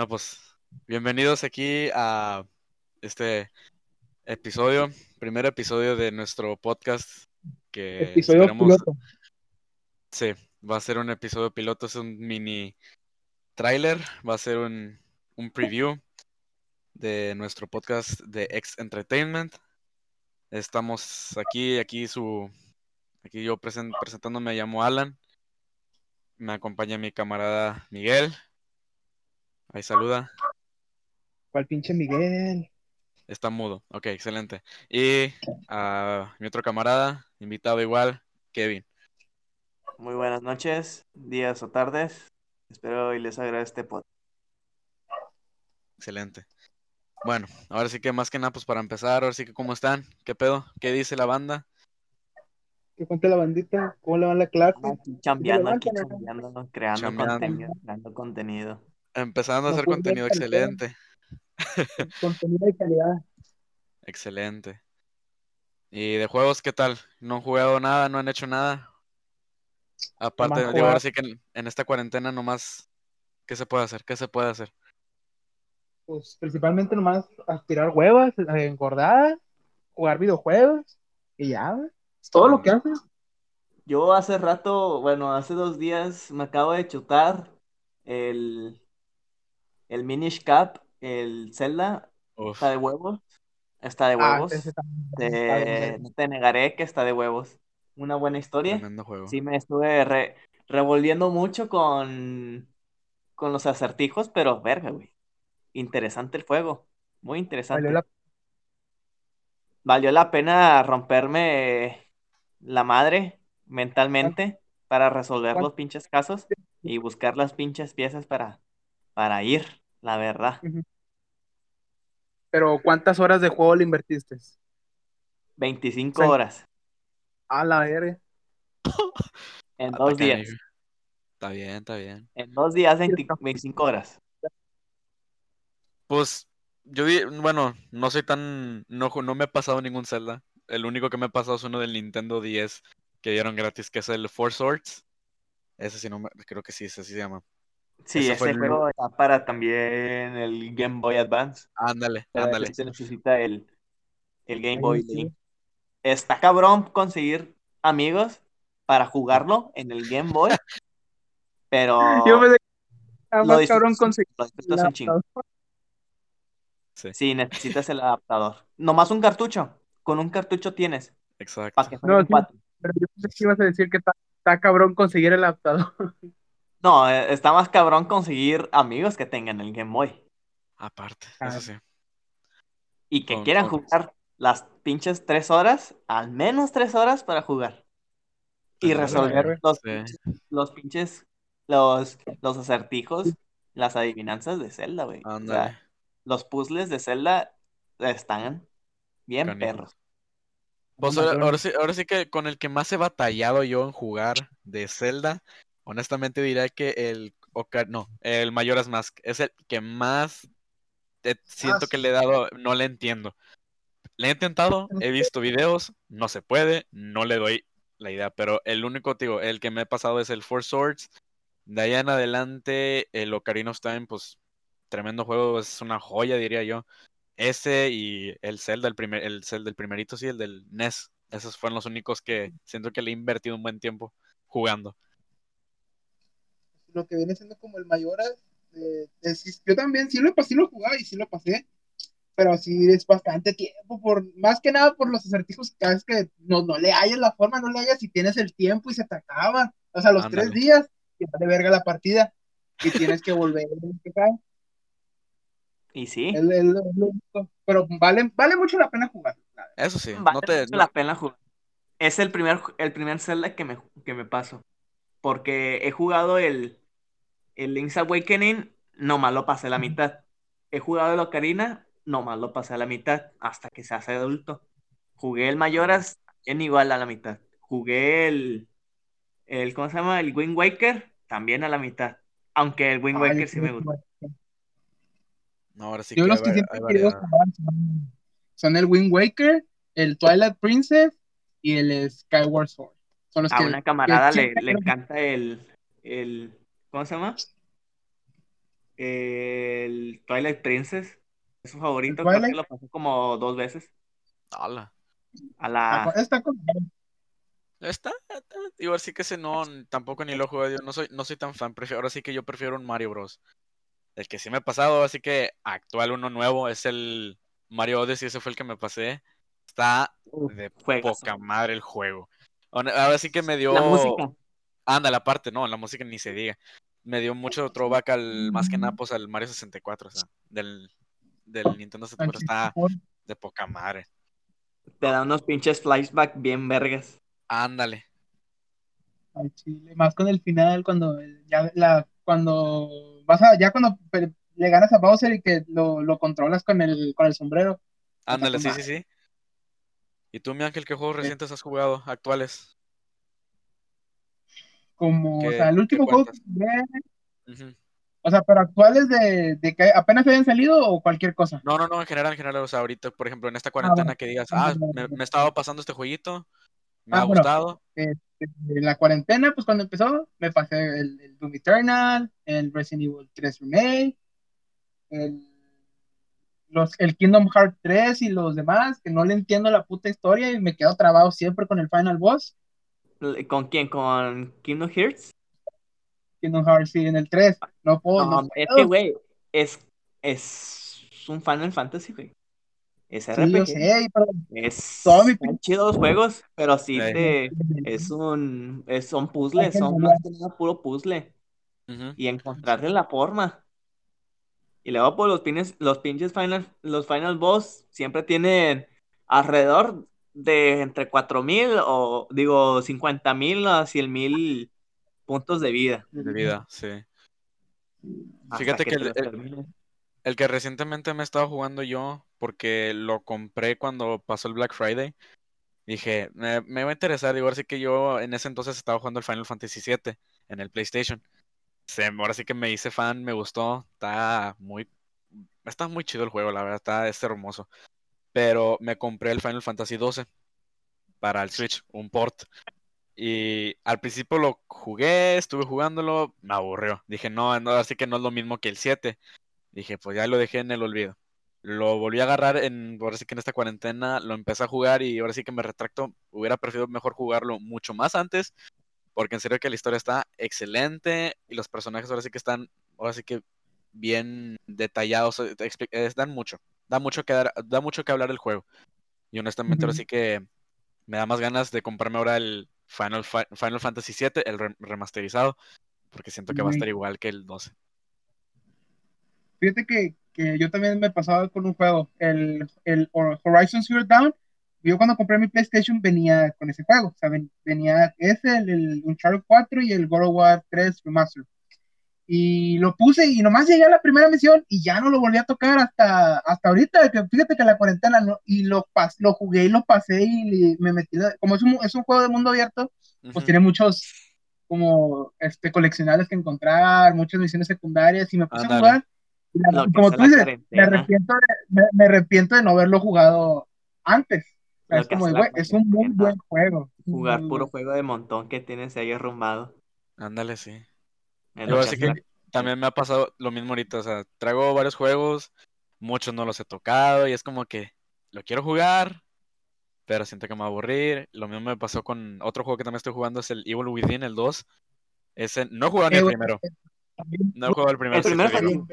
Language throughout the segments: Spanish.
No, pues, bienvenidos aquí a este episodio, primer episodio de nuestro podcast que Episodio esperemos- piloto. Sí, va a ser un episodio piloto, es un mini trailer, va a ser un, un preview de nuestro podcast de X Entertainment. Estamos aquí, aquí su, aquí yo presen- presentándome, me llamo Alan. Me acompaña mi camarada Miguel. Ahí saluda. ¿Cuál pinche Miguel? Está mudo. Ok, excelente. Y a mi otro camarada, invitado igual, Kevin. Muy buenas noches, días o tardes. Espero y les agrade este podcast. Excelente. Bueno, ahora sí que más que nada, pues para empezar, ahora sí que cómo están, qué pedo, qué dice la banda. ¿Qué cuenta la bandita? ¿Cómo le va la clase? Aquí chambeando, aquí chambeando, creando Chambeando. contenido, creando contenido. Empezando a hacer contenido excelente, Contenido de calidad. excelente. ¿Y de juegos qué tal? ¿No han jugado nada? ¿No han hecho nada? Aparte, digo, ahora sí que en, en esta cuarentena nomás, ¿qué se puede hacer? ¿Qué se puede hacer? Pues principalmente nomás aspirar huevas, eh, engordar, jugar videojuegos y ya. Es todo lo que haces. Yo hace rato, bueno, hace dos días me acabo de chutar el, el Minish Cap, el Zelda, Uf, está de huevos, está de Ah, huevos. está Te- bien, no te negaré que está de huevos. Una buena historia. tremendo juego. Sí, me estuve re- revolviendo mucho con, con los acertijos, pero verga, güey. Interesante el juego. Muy interesante. Valió la- Valió la pena romperme la madre mentalmente para resolver los pinches casos y buscar las pinches piezas para, para ir, la verdad. Pero ¿cuántas horas de juego le invertiste? 25 Sí. horas A la verga. en Ah, dos días. Está bien, está bien. En dos días, 20 25 horas. Pues yo di, bueno, no soy tan, no, no me he pasado ningún Zelda. El único que me he pasado es uno del Nintendo 10 que dieron gratis, que es el Four Swords. Ese sí no me, creo que sí, ese sí se llama. Sí, Ese el- juego está para también el Game Boy Advance. Ándale, ándale. se necesita el, el Game Boy. sí. Link. Está cabrón conseguir amigos para jugarlo en el Game Boy. Pero Yo pensé que más cabrón conseguir lo disfrutas un chingo. Sí, Sí, necesitas el adaptador. Nomás un cartucho. Con un cartucho tienes. exacto. Para que No. Pero yo pensé que ibas a decir que está, está cabrón conseguir el adaptador. No, eh, está más cabrón conseguir amigos que tengan el Game Boy. Aparte, Ah. eso sí. Y que quieran jugar las pinches tres horas, al menos tres horas para jugar. Y Pues, resolver los, Sí. pinches, los pinches, los, los acertijos, las adivinanzas de Zelda, güey. O sea, los puzzles de Zelda están bien perros. Pues ahora, yo- ahora sí, ahora sí que con el que más he batallado yo en jugar de Zelda, honestamente diría que el no, el Majora's Mask es el que más siento que le he dado, no le entiendo. Le he intentado, he visto videos, no se puede, no le doy la idea, pero el único, digo, el que me he pasado es el Four Swords. De ahí en adelante, el Ocarina of Time, pues, tremendo juego, es una joya, diría yo. Ese y el Zelda, el primer, el Zelda, el primerito, sí, el del NES. Esos fueron los únicos que siento que le he invertido un buen tiempo jugando. Lo que viene siendo como el Mayoras. eh, es- yo también sí lo, sí lo jugaba y sí lo pasé, pero sí es bastante tiempo, por más que nada por los acertijos que cada vez que no, no le hayas la forma, no le hayas si tienes el tiempo y se te acaba. O sea, los Ándale. tres días, y vale verga la partida y tienes que volver a empezar. Y sí, Es- es es. Pero vale, vale mucho la pena jugar. Eso sí, vale no te, mucho no- la pena jugar. Es el primer, el primer Zelda que me, que me paso. Porque he jugado el, el Link's Awakening, nomás lo pasé a la mitad. He jugado el Ocarina, nomás lo pasé a la mitad, hasta que se hace adulto. Jugué el Mayoras en igual a la mitad. Jugué el, el, ¿cómo se llama? El Wind Waker, también a la mitad. Aunque el Wind Ah, Waker sí me gustó. jugar. no, ahora sí Yo que los que siempre he son, son el Wind Waker, el Twilight Princess y el Skyward Sword. Son los A que, una camarada que le, le encanta el, el, ¿cómo se llama? El Twilight Princess. Es su favorito, ¿El creo que lo pasé como dos veces. Ala. A la... Está con... Está, está- digo, así que ese no, tampoco ni lo juego, yo no soy, no soy tan fan, prefiero, ahora sí que yo prefiero un Mario Bros. El que sí me he pasado, así que actual uno nuevo es el Mario Odyssey, ese fue el que me pasé. Está de juegazo. poca madre el juego. Ahora sí que me dio. La música. Anda, la parte, no, la música ni se diga. Me dio mucho throwback al, más que nada, pues al Mario 64, o sea, del, del Nintendo 64 está de poca madre. Te da unos pinches flashback bien vergas. Ándale. Al chile, más con el final cuando ya la cuando vas a ya cuando le ganas a Bowser y que lo, lo controlas con el con el sombrero. Ándale, sí, sí, sí. ¿Y tú, mi Ángel, qué juegos recientes has jugado actuales? Como, o ¿Qué- sea, el último juego que Ujú. o sea, pero actuales de, de que apenas habían salido o cualquier cosa. No, no, no, en general, en general, o sea, ahorita, por ejemplo, en esta cuarentena que digas, ah, me, me he estado pasando este jueguito, me Ah, ha bueno. gustado. Este, en la cuarentena, pues cuando empezó, me pasé el, el Doom Eternal, el Resident Evil 3 Remake, el, los, el Kingdom Hearts 3 y los demás, que no le entiendo la puta historia y me quedo trabado siempre con el Final Boss. ¿Con quién? ¿Con Kingdom Hearts? Kingdom Hearts, sí, en el 3. No puedo, No, no es puedo. que, güey, es, es un Final Fantasy, güey. Es Sí, RPG. yo sé, pero Es, Todo mi están chidos los juegos, pero sí Sí. te, es un, es, son puzzles, son más que nada puro puzzle. Y encontrarle la forma. Y luego, pues, los, pines, los pinches final, los final boss siempre tienen alrededor de entre 4000 o, digo, 50000 a 100,000 puntos de vida. De vida, sí. hasta Fíjate que el- el- que recientemente me he estado jugando yo, porque lo compré cuando pasó el Black Friday. Dije, me, me va a interesar. Digo, ahora sí que yo en ese entonces estaba jugando el Final Fantasy VII en el PlayStation. Se, ahora sí que me hice fan, me gustó. Está muy, está muy chido el juego, la verdad, está es hermoso. Pero me compré el Final Fantasy XII para el Switch, un port. Y al principio lo jugué, estuve jugándolo, me aburrió. Dije, no, no, así que no es lo mismo que el 7. Dije, pues ya lo dejé en el olvido. Lo volví a agarrar en, ahora sí que en esta cuarentena, lo empecé a jugar y ahora sí que me retracto. Hubiera preferido mejor jugarlo mucho más antes, porque en serio que la historia está excelente y los personajes ahora sí que están, ahora sí que bien detallados, eh, te expli- eh, dan mucho, da mucho que dar, da mucho que hablar el juego. Y honestamente ahora sí que me da más ganas de comprarme ahora el Final, Fa- Final Fantasy VII, el re- remasterizado, porque siento que va a estar igual que el 12. Fíjate que, que yo también me pasaba con un juego, el, el Horizon Zero Dawn. Yo cuando compré mi PlayStation venía con ese juego, o sea, ven- venía ese, el, el Uncharted 4 y el God of War 3 Remaster. Y lo puse y nomás llegué a la primera misión y ya no lo volví a tocar hasta, hasta ahorita, que fíjate que la cuarentena, ¿no? y lo, pas, lo jugué y lo pasé y me metí, como es un, es un juego de mundo abierto, pues Ujú. tiene muchos como este, coleccionables que encontrar, muchas misiones secundarias y me puse Ándale. a jugar. Y la- como hace tú dices, me arrepiento, de, me, me arrepiento de no haberlo jugado antes. Es como, de, güey, es un muy buen juego. Jugar muy puro juego de montón que tienes ahí arrumbado. Ándale, sí. Yo así que también me ha pasado lo mismo ahorita, o sea, traigo varios juegos, muchos no los he tocado y es como que lo quiero jugar, pero siento que me va a aburrir. Lo mismo me pasó con otro juego que también estoy jugando, es el Evil Within, el 2. Ese, no he jugado ni Eh, el güey, primero, también- no he jugado el primero, El primero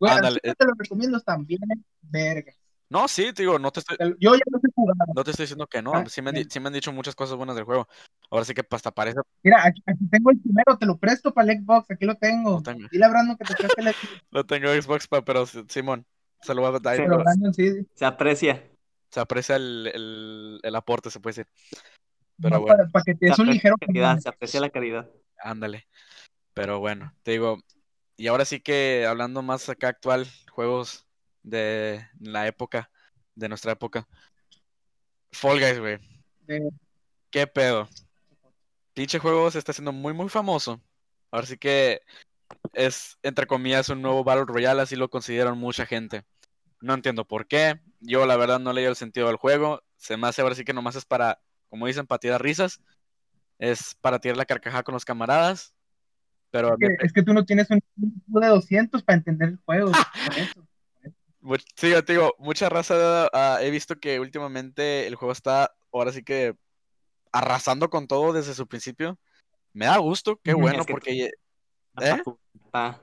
Ándale, eh. te lo recomiendo también, verga. No, sí, te digo, no te estoy, Yo ya no sé jugar. no te estoy diciendo que no, Ah, sí me, han sí me han dicho muchas cosas buenas del juego. Ahora sí que hasta parece, Mira, aquí, aquí tengo el primero, te lo presto para el Xbox, aquí lo tengo. Lo tengo. Dile a Brandon que te preste el Xbox. lo tengo en Xbox, pa, pero Simón, se lo voy a dar. Pero Brandon sí, Se aprecia. Se aprecia el, el, el aporte, se puede decir. Pero no, bueno. para, para que te Se des un ligero la calidad. Se aprecia la calidad. Ándale. Pero bueno, te digo, y ahora sí que hablando más acá actual, juegos de la época, de nuestra época. Fall Guys, güey. de- ¿Qué pedo? Pinche juego se está haciendo muy, muy famoso. Ahora sí que es, entre comillas, un nuevo Battle Royale, así lo consideran mucha gente. No entiendo por qué. Yo, la verdad, no leí el sentido del juego. Se me hace ahora sí que nomás es para, como dicen, para tirar risas. Es para tirar la carcajada con los camaradas. Pero Es que, es que tú no tienes un de 200 para entender el juego. por eso. Sí, yo te digo, mucha raza ah, he visto que últimamente el juego está ahora sí que arrasando con todo desde su principio. Me da gusto, qué bueno, Es que porque ¿Eh? Jugar, pa.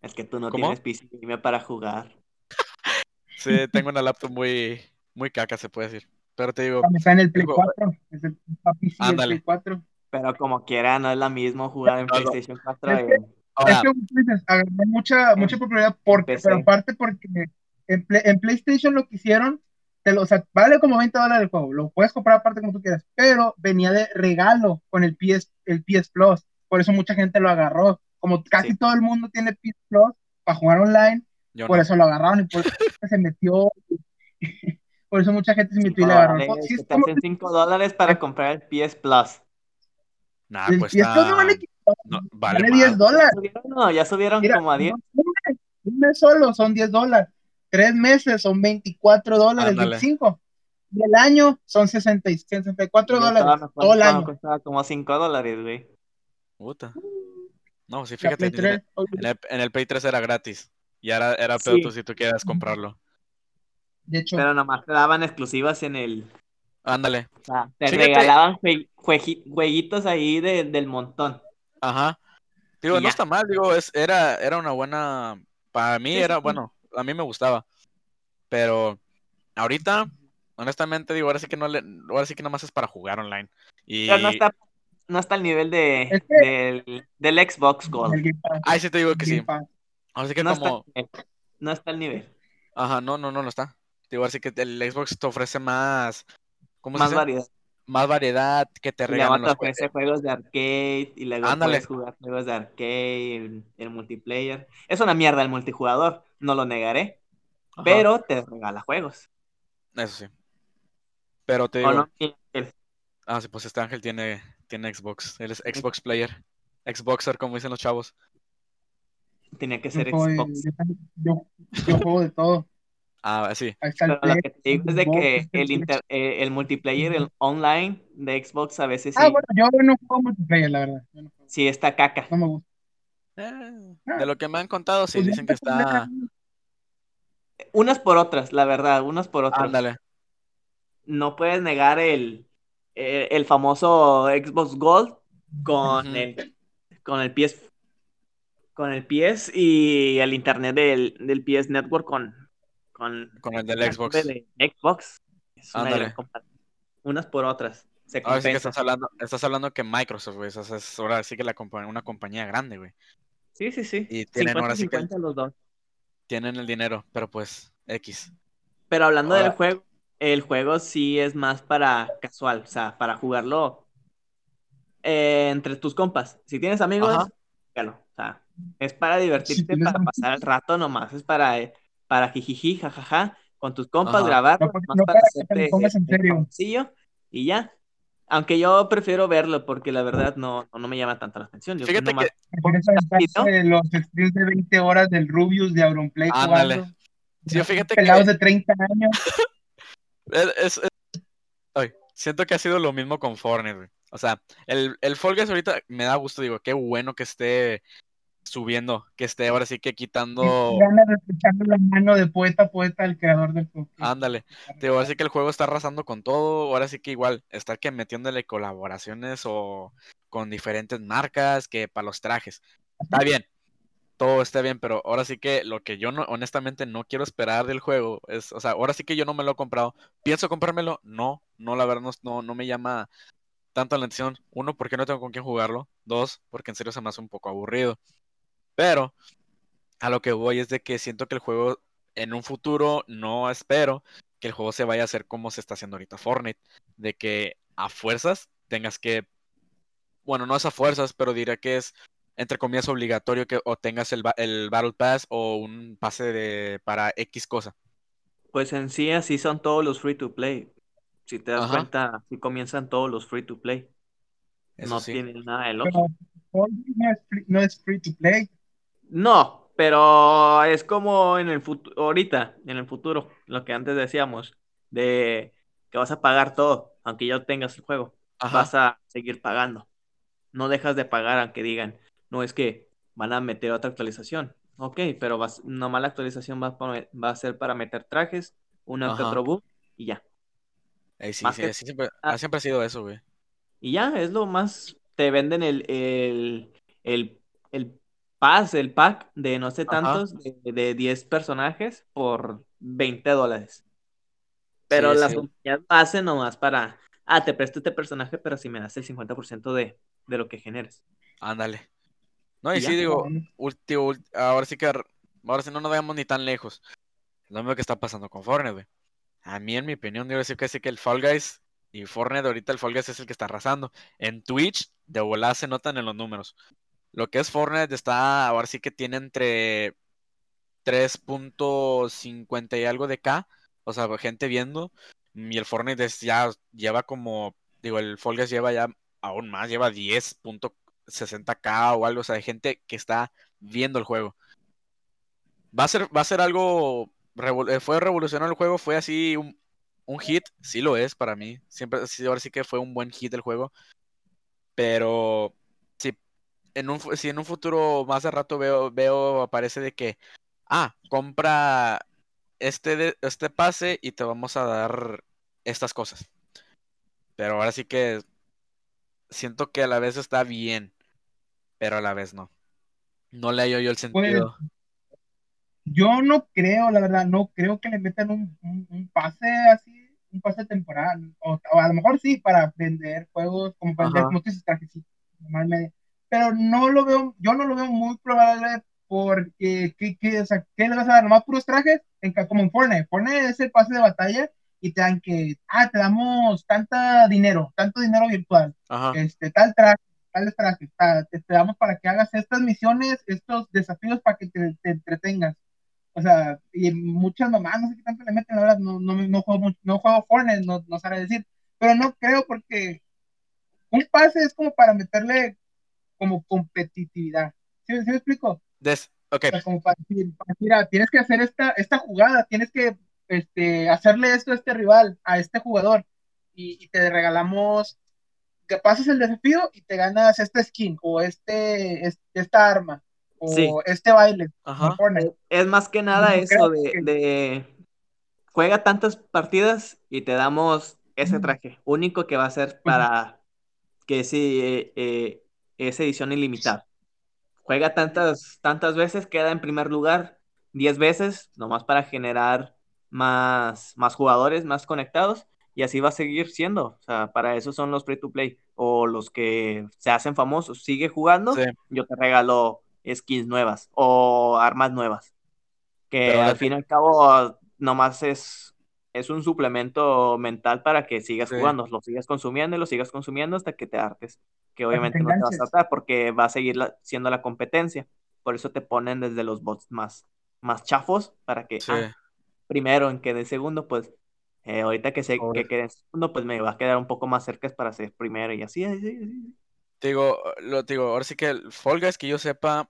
Es que tú no ¿Cómo? tienes PC para jugar. sí, tengo una laptop muy, muy caca, se puede decir. Pero te digo, Cuando está en el Play juego- 4. Es el. Play 4. Pero como quiera, no es lo mismo jugar en No. PlayStation 4 Es que- es que tú agarró mucha, mucha popularidad porque, PC. pero aparte porque en, Play- en PlayStation lo que hicieron, te lo, o sea, vale como 20 dólares el juego, lo puedes comprar aparte como tú quieras, pero venía de regalo con el PS, el PS Plus, por eso mucha gente lo agarró, como casi Sí. todo el mundo tiene PS Plus para jugar online, yo por no. eso lo agarraron y por eso se metió, por eso mucha gente se metió y le agarró. dólares, Sí, es como hacen 5 dólares para comprar el PS Plus. Nah, el pues PS Plus no vale, no, vale vale más. 10 dólares. ¿Subieron? No, ya subieron Mira, como a 10. un mes, un mes solo son 10 dólares. Tres meses son 24 dólares, Ándale. 25. Y el año son 60, y 64 Yo dólares. Todo el año. costaba como 5 dólares, güey. Puta. No, sí, fíjate, en el, 3, en el- en el Play 3 era gratis. Y ahora era pedo Sí. tú si tú quieras comprarlo. de hecho, Pero nomás te daban exclusivas en el. Ándale. O sea, te regalaban jue- jueguitos ahí de- del montón. Ajá. Digo, Y no ya. está mal, digo, es, era, era una buena. Para mí Sí, era, sí. bueno, a mí me gustaba. Pero ahorita, honestamente, digo, ahora sí que no le, ahora sí que nada más es para jugar online. Y Pero no está, no está al nivel de, Es que- del, del Xbox Gold. Ay, sí te digo que sí. Ahora sí que No está, como, al nivel. no está al nivel. ajá, no, no, no, no está. Digo, así que el Xbox te ofrece más, ¿cómo se Más dice? variedad. Más variedad, que te Y luego regalan te los ofrece juegos de arcade y luego Ándale. puedes jugar juegos de arcade, el, el multiplayer. Es una mierda el multijugador, no lo negaré, Ajá, pero te regala juegos. Eso sí. Pero te ¿O digo, no, ah, sí, pues este Ángel tiene, tiene Xbox, él es Xbox player, Xboxer, como dicen los chavos. Tenía que ser Xbox. yo, yo- yo juego de todo. Ah, sí. Pero lo que te digo es de que el, inter- eh, el multiplayer el online de Xbox a veces sí, Ah, bueno, yo no juego multiplayer, la verdad. Yo no, juego. sí está caca. No me gusta. Eh, Ah. de lo que me han contado, sí, Pues dicen que está... Unas por otras, la verdad, unas por otras. Ándale. No puedes negar el, el, el famoso Xbox Gold con el con el PS con el PS y el internet del, del PS Network con con Con el del Xbox. de Xbox. Es una. Unas por otras. Se Ahora sí que estás hablando, estás hablando que Microsoft, güey, o sea, es ahora sí que la compa- una compañía grande, güey. Sí, sí, sí. Y tienen ahora sí que 50-50 los dos. tienen el dinero, pero pues X. Pero hablando del juego, el juego sí es más para casual, o sea, para jugarlo eh, entre tus compas. Si tienes amigos. O sea, es para divertirte, para pasar el rato nomás. Es para, eh, para jijiji, jajaja, con tus compas, Ajá. grabarlo, No, porque- nomás no para para que te tomes en el serio. y ya. Aunque yo prefiero verlo porque la verdad no, no me llama tanto la atención. Yo Fíjate nomás- que Prefieres aventarse los streams de 20 horas del Rubius de Auronplay Ándale. jugando. Sí, Ya fíjate pelados que- de 30 años. es, es- es- ay, siento que ha sido lo mismo con Fortnite, güey. O sea, el, el Fall Guys ahorita me da gusto, digo, qué bueno que esté subiendo, que esté ahora sí que quitando... Echarle la mano de poeta a poeta al creador del juego. Ándale. Digo, ahora sí que el juego está arrasando con todo. Ahora sí que igual, está que metiéndole colaboraciones o con diferentes marcas que para los trajes. Está bien. Todo está bien, pero ahora sí que lo que yo no, honestamente no quiero esperar del juego es, o sea, ahora sí que yo no me lo he comprado. ¿Pienso comprármelo? No, no, la verdad no, no, no me llama tanto la atención. Uno, porque no tengo con quién jugarlo. Dos, porque en serio se me hace un poco aburrido. Pero a lo que voy es de que siento que el juego en un futuro no espero que el juego se vaya a hacer como se está haciendo ahorita Fortnite, de que a fuerzas tengas que, bueno, no es a fuerzas, pero diría que es entre comillas obligatorio que o tengas el, el Battle Pass o un pase de, para X cosa. Pues en sí así son todos los free to play. Si te das Ajá. cuenta, así comienzan todos los free to play. Eso no sí. tienen nada de free, no es free to play. No, pero es como en el futuro, ahorita, en el futuro, lo que antes decíamos, de que vas a pagar todo, aunque ya tengas el juego, Ajá. vas a seguir pagando. No dejas de pagar aunque digan, no es que van a meter otra actualización. Ok, pero va, nomás la actualización va a, poner- va a ser para meter trajes, uno que otro bug y ya. Sí, sí, que- siempre, ah. siempre ha sido eso, güey. Y ya, es lo más. Te venden el, el, el, el pass, el pack de no sé tantos, de, de 10 personajes por 20 dólares. Pero Sí, las sí. compañías lo hacen nomás para. Ah, te presto este personaje, pero si me das el 50% de, de lo que generes. Ándale. No, y Y sí, ya. digo, ulti- ul- ahora sí que, ahora sí no nos vayamos ni tan lejos. Lo mismo que está pasando con Fortnite, güey. A mí, en mi opinión, yo decir que sí que el Fall Guys y Fortnite, ahorita el Fall Guys es el que está arrasando. En Twitch, de volada se notan en los números. Lo que es Fortnite está, ahora sí que tiene entre 3.50 y algo de K, o sea, gente viendo. Y el Fortnite es ya lleva como, digo, el Fall lleva ya aún más, lleva 10.60K o algo, o sea, hay gente que está viendo el juego. Va a ser, va a ser algo, eh, fue revolucionar el juego, fue así un, un hit, sí lo es para mí, siempre, ahora sí que fue un buen hit el juego, pero en un, si en un futuro más de rato veo, veo, aparece de que, ah, compra este, de- este pase y te vamos a dar estas cosas. Pero ahora sí que siento que a la vez está bien, pero a la vez no. No le hallo yo el sentido. Yo no creo, la verdad, no creo que le metan un, un, un pase así, un pase temporal. O, o a lo mejor sí, para vender juegos, como para vender, como tú dices, trajecitos. Pero no lo veo, yo no lo veo muy probable porque, ¿qué, qué, o sea, ¿qué le vas a dar? ¿Nomás puros trajes? En, como en Fortnite. Fortnite es el pase de batalla y te dan que, ah, te damos tanta dinero, tanto dinero virtual Ajá. este, tal traje, tales trajes, ta- te, te damos para que hagas estas misiones, estos desafíos para que te, te entretengas. O sea, y muchas mamás, no sé qué tanto le meten, la verdad, no, no, no juego, no juego Fortnite, no, no sabré decir, pero no creo porque un pase es como para meterle como competitividad. ¿Sí, sí me explico? Des- ok, O sea, como para decir, para decir, ah, tienes que hacer esta, esta jugada, tienes que este, hacerle esto a este rival, a este jugador, y, y te regalamos, que pasas el desafío y te ganas esta skin, o este, es- esta arma, o Sí. este baile, ajá. Es, más que nada No eso de, que- de juega tantas partidas y te damos ese traje, único que va a ser para que sí, eh, es edición ilimitada. Juega tantas, tantas veces, queda en primer lugar 10 veces, nomás para generar más, más jugadores, más conectados, y así va a seguir siendo. O sea, para eso son los free to play, o los que se hacen famosos. Sigue jugando, Sí. yo te regalo skins nuevas o armas nuevas. Que Pero al fin y al cabo, nomás es, es un suplemento mental para que sigas Sí. jugando, lo sigas consumiendo y lo sigas consumiendo hasta que te hartes. Que obviamente te no te vas a hartar porque va a seguir la- siendo la competencia. Por eso te ponen desde los bots más, más chafos para que, Sí. ah, primero en que de segundo, pues eh, ahorita que, Pobre. que quede en segundo, pues me va a quedar un poco más cerca para ser primero y así, así, así. Te digo, lo te digo, ahora sí que el Fall Guys que yo sepa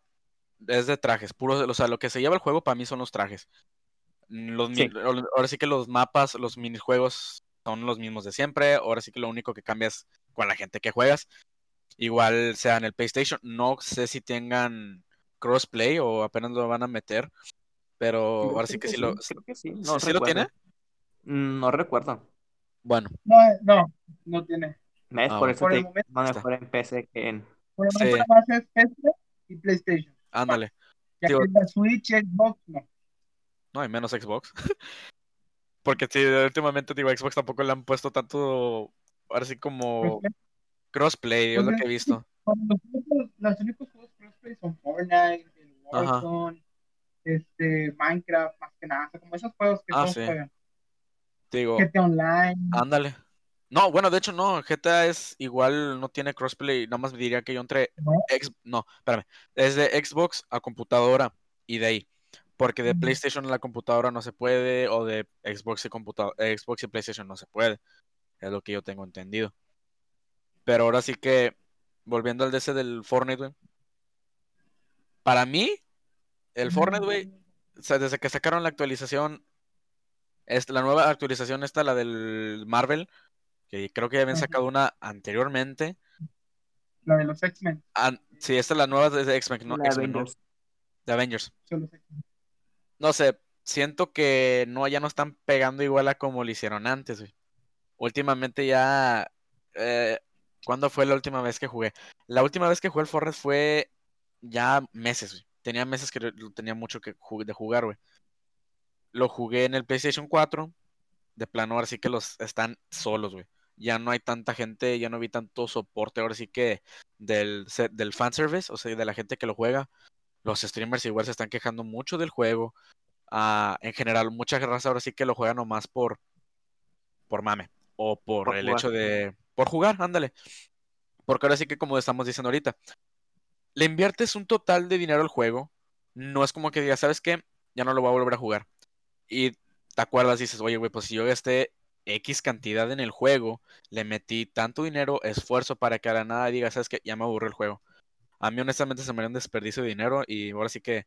es de trajes, puros, o sea, lo que se lleva el juego para mí son los trajes. Los, mi- Sí. Ahora sí que los mapas, los minijuegos son los mismos de siempre, ahora sí que lo único que cambia es con la gente que juegas. Igual sea en el PlayStation, no sé si tengan crossplay o apenas lo van a meter, pero Creo ahora sí que sí lo... creo que sí, ¿sí- no sí lo recuerdo. tiene? No recuerdo. Bueno, No, no, no tiene. ¿Ves? Ah, Por eso Por te el digo, momento no está. mejor en PC que en... Por el Sí. momento nada más es PC y PlayStation. ándale. Ya Digo- que la Switch, Xbox, no. No, hay menos Xbox. Porque sí, últimamente digo, Xbox tampoco le han puesto tanto, ahora sí como Crossplay. crossplay, es lo que he visto. Los únicos, juegos crossplay son Fortnite, el Ajá. Warzone, este, Minecraft, más que nada. O sea, como esos juegos que Ah, todos sí. juegan. Digo, GTA Online. ándale. No, bueno, de hecho no, GTA es igual, no tiene crossplay, nada más diría que yo entre ¿no? No, espérame, es de Xbox a computadora y de ahí. Porque de. PlayStation a la computadora no se puede, o de Xbox y computa- Xbox y PlayStation no se puede. Es lo que yo tengo entendido. Pero ahora sí que, volviendo al de ese del Fortnite, güey. Para mí, el Fortnite, güey, o sea, desde que sacaron la actualización, es la nueva actualización esta, la del Marvel, que creo que ya habían sacado una anteriormente. La de los X-Men. Sí, esta es la nueva de X-Men, ¿no? ¿no? Avengers. De Avengers. No sé, siento que no, ya no están pegando igual a como lo hicieron antes, güey. Últimamente ya. Eh, ¿Cuándo fue la última vez que jugué? La última vez que jugué el Forest fue ya meses, güey. Tenía meses que tenía mucho que de jugar, güey. Lo jugué en el PlayStation 4. De plano, ahora sí que los están solos, güey. Ya no hay tanta gente, ya no vi tanto soporte, ahora sí que del, del fanservice, o sea, de la gente que lo juega. Los streamers igual se están quejando mucho del juego. Ah, en general, mucha raza ahora sí que lo juega nomás por, por mame. O por, Por el jugar. hecho de. Por jugar, ándale. Porque ahora sí que, como estamos diciendo ahorita, le inviertes un total de dinero al juego. No es como que digas, ¿sabes qué? Ya no lo voy a volver a jugar. Y te acuerdas y dices, oye, güey, pues si yo gasté X cantidad en el juego, le metí tanto dinero, esfuerzo para que a la nada diga, ¿sabes qué? Ya me aburrió el juego. A mí, honestamente, se me haría un desperdicio de dinero y ahora sí que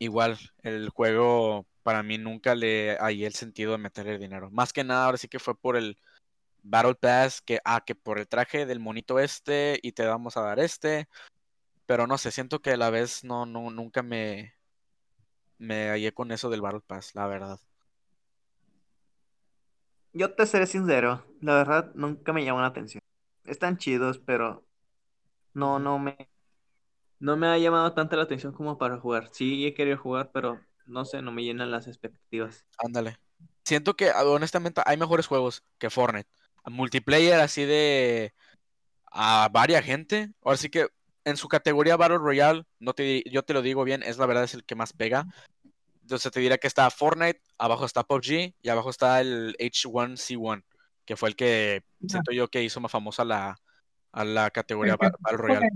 igual el juego para mí nunca le hallé el sentido de meterle dinero. Más que nada, ahora sí que fue por el Battle Pass, que, ah, que por el traje del monito este y te vamos a dar este. Pero no sé, siento que a la vez no, no, nunca me, me hallé con eso del Battle Pass, la verdad. Yo te seré sincero, la verdad nunca me llamó la atención. Están chidos, pero no, no me, no me ha llamado tanta la atención como para jugar. Sí he querido jugar, pero no sé, no me llenan las expectativas. Ándale. Siento que, ah, honestamente, hay mejores juegos que Fortnite. Multiplayer así de a varias gente. Ahora sí que en su categoría Battle Royale, no te, di- yo te lo digo bien, es la verdad, es el que más pega. Entonces te diré que está Fortnite, abajo está PUBG y abajo está el H1C1, que fue el que siento yo que hizo más famosa la, a la categoría Battle Royale.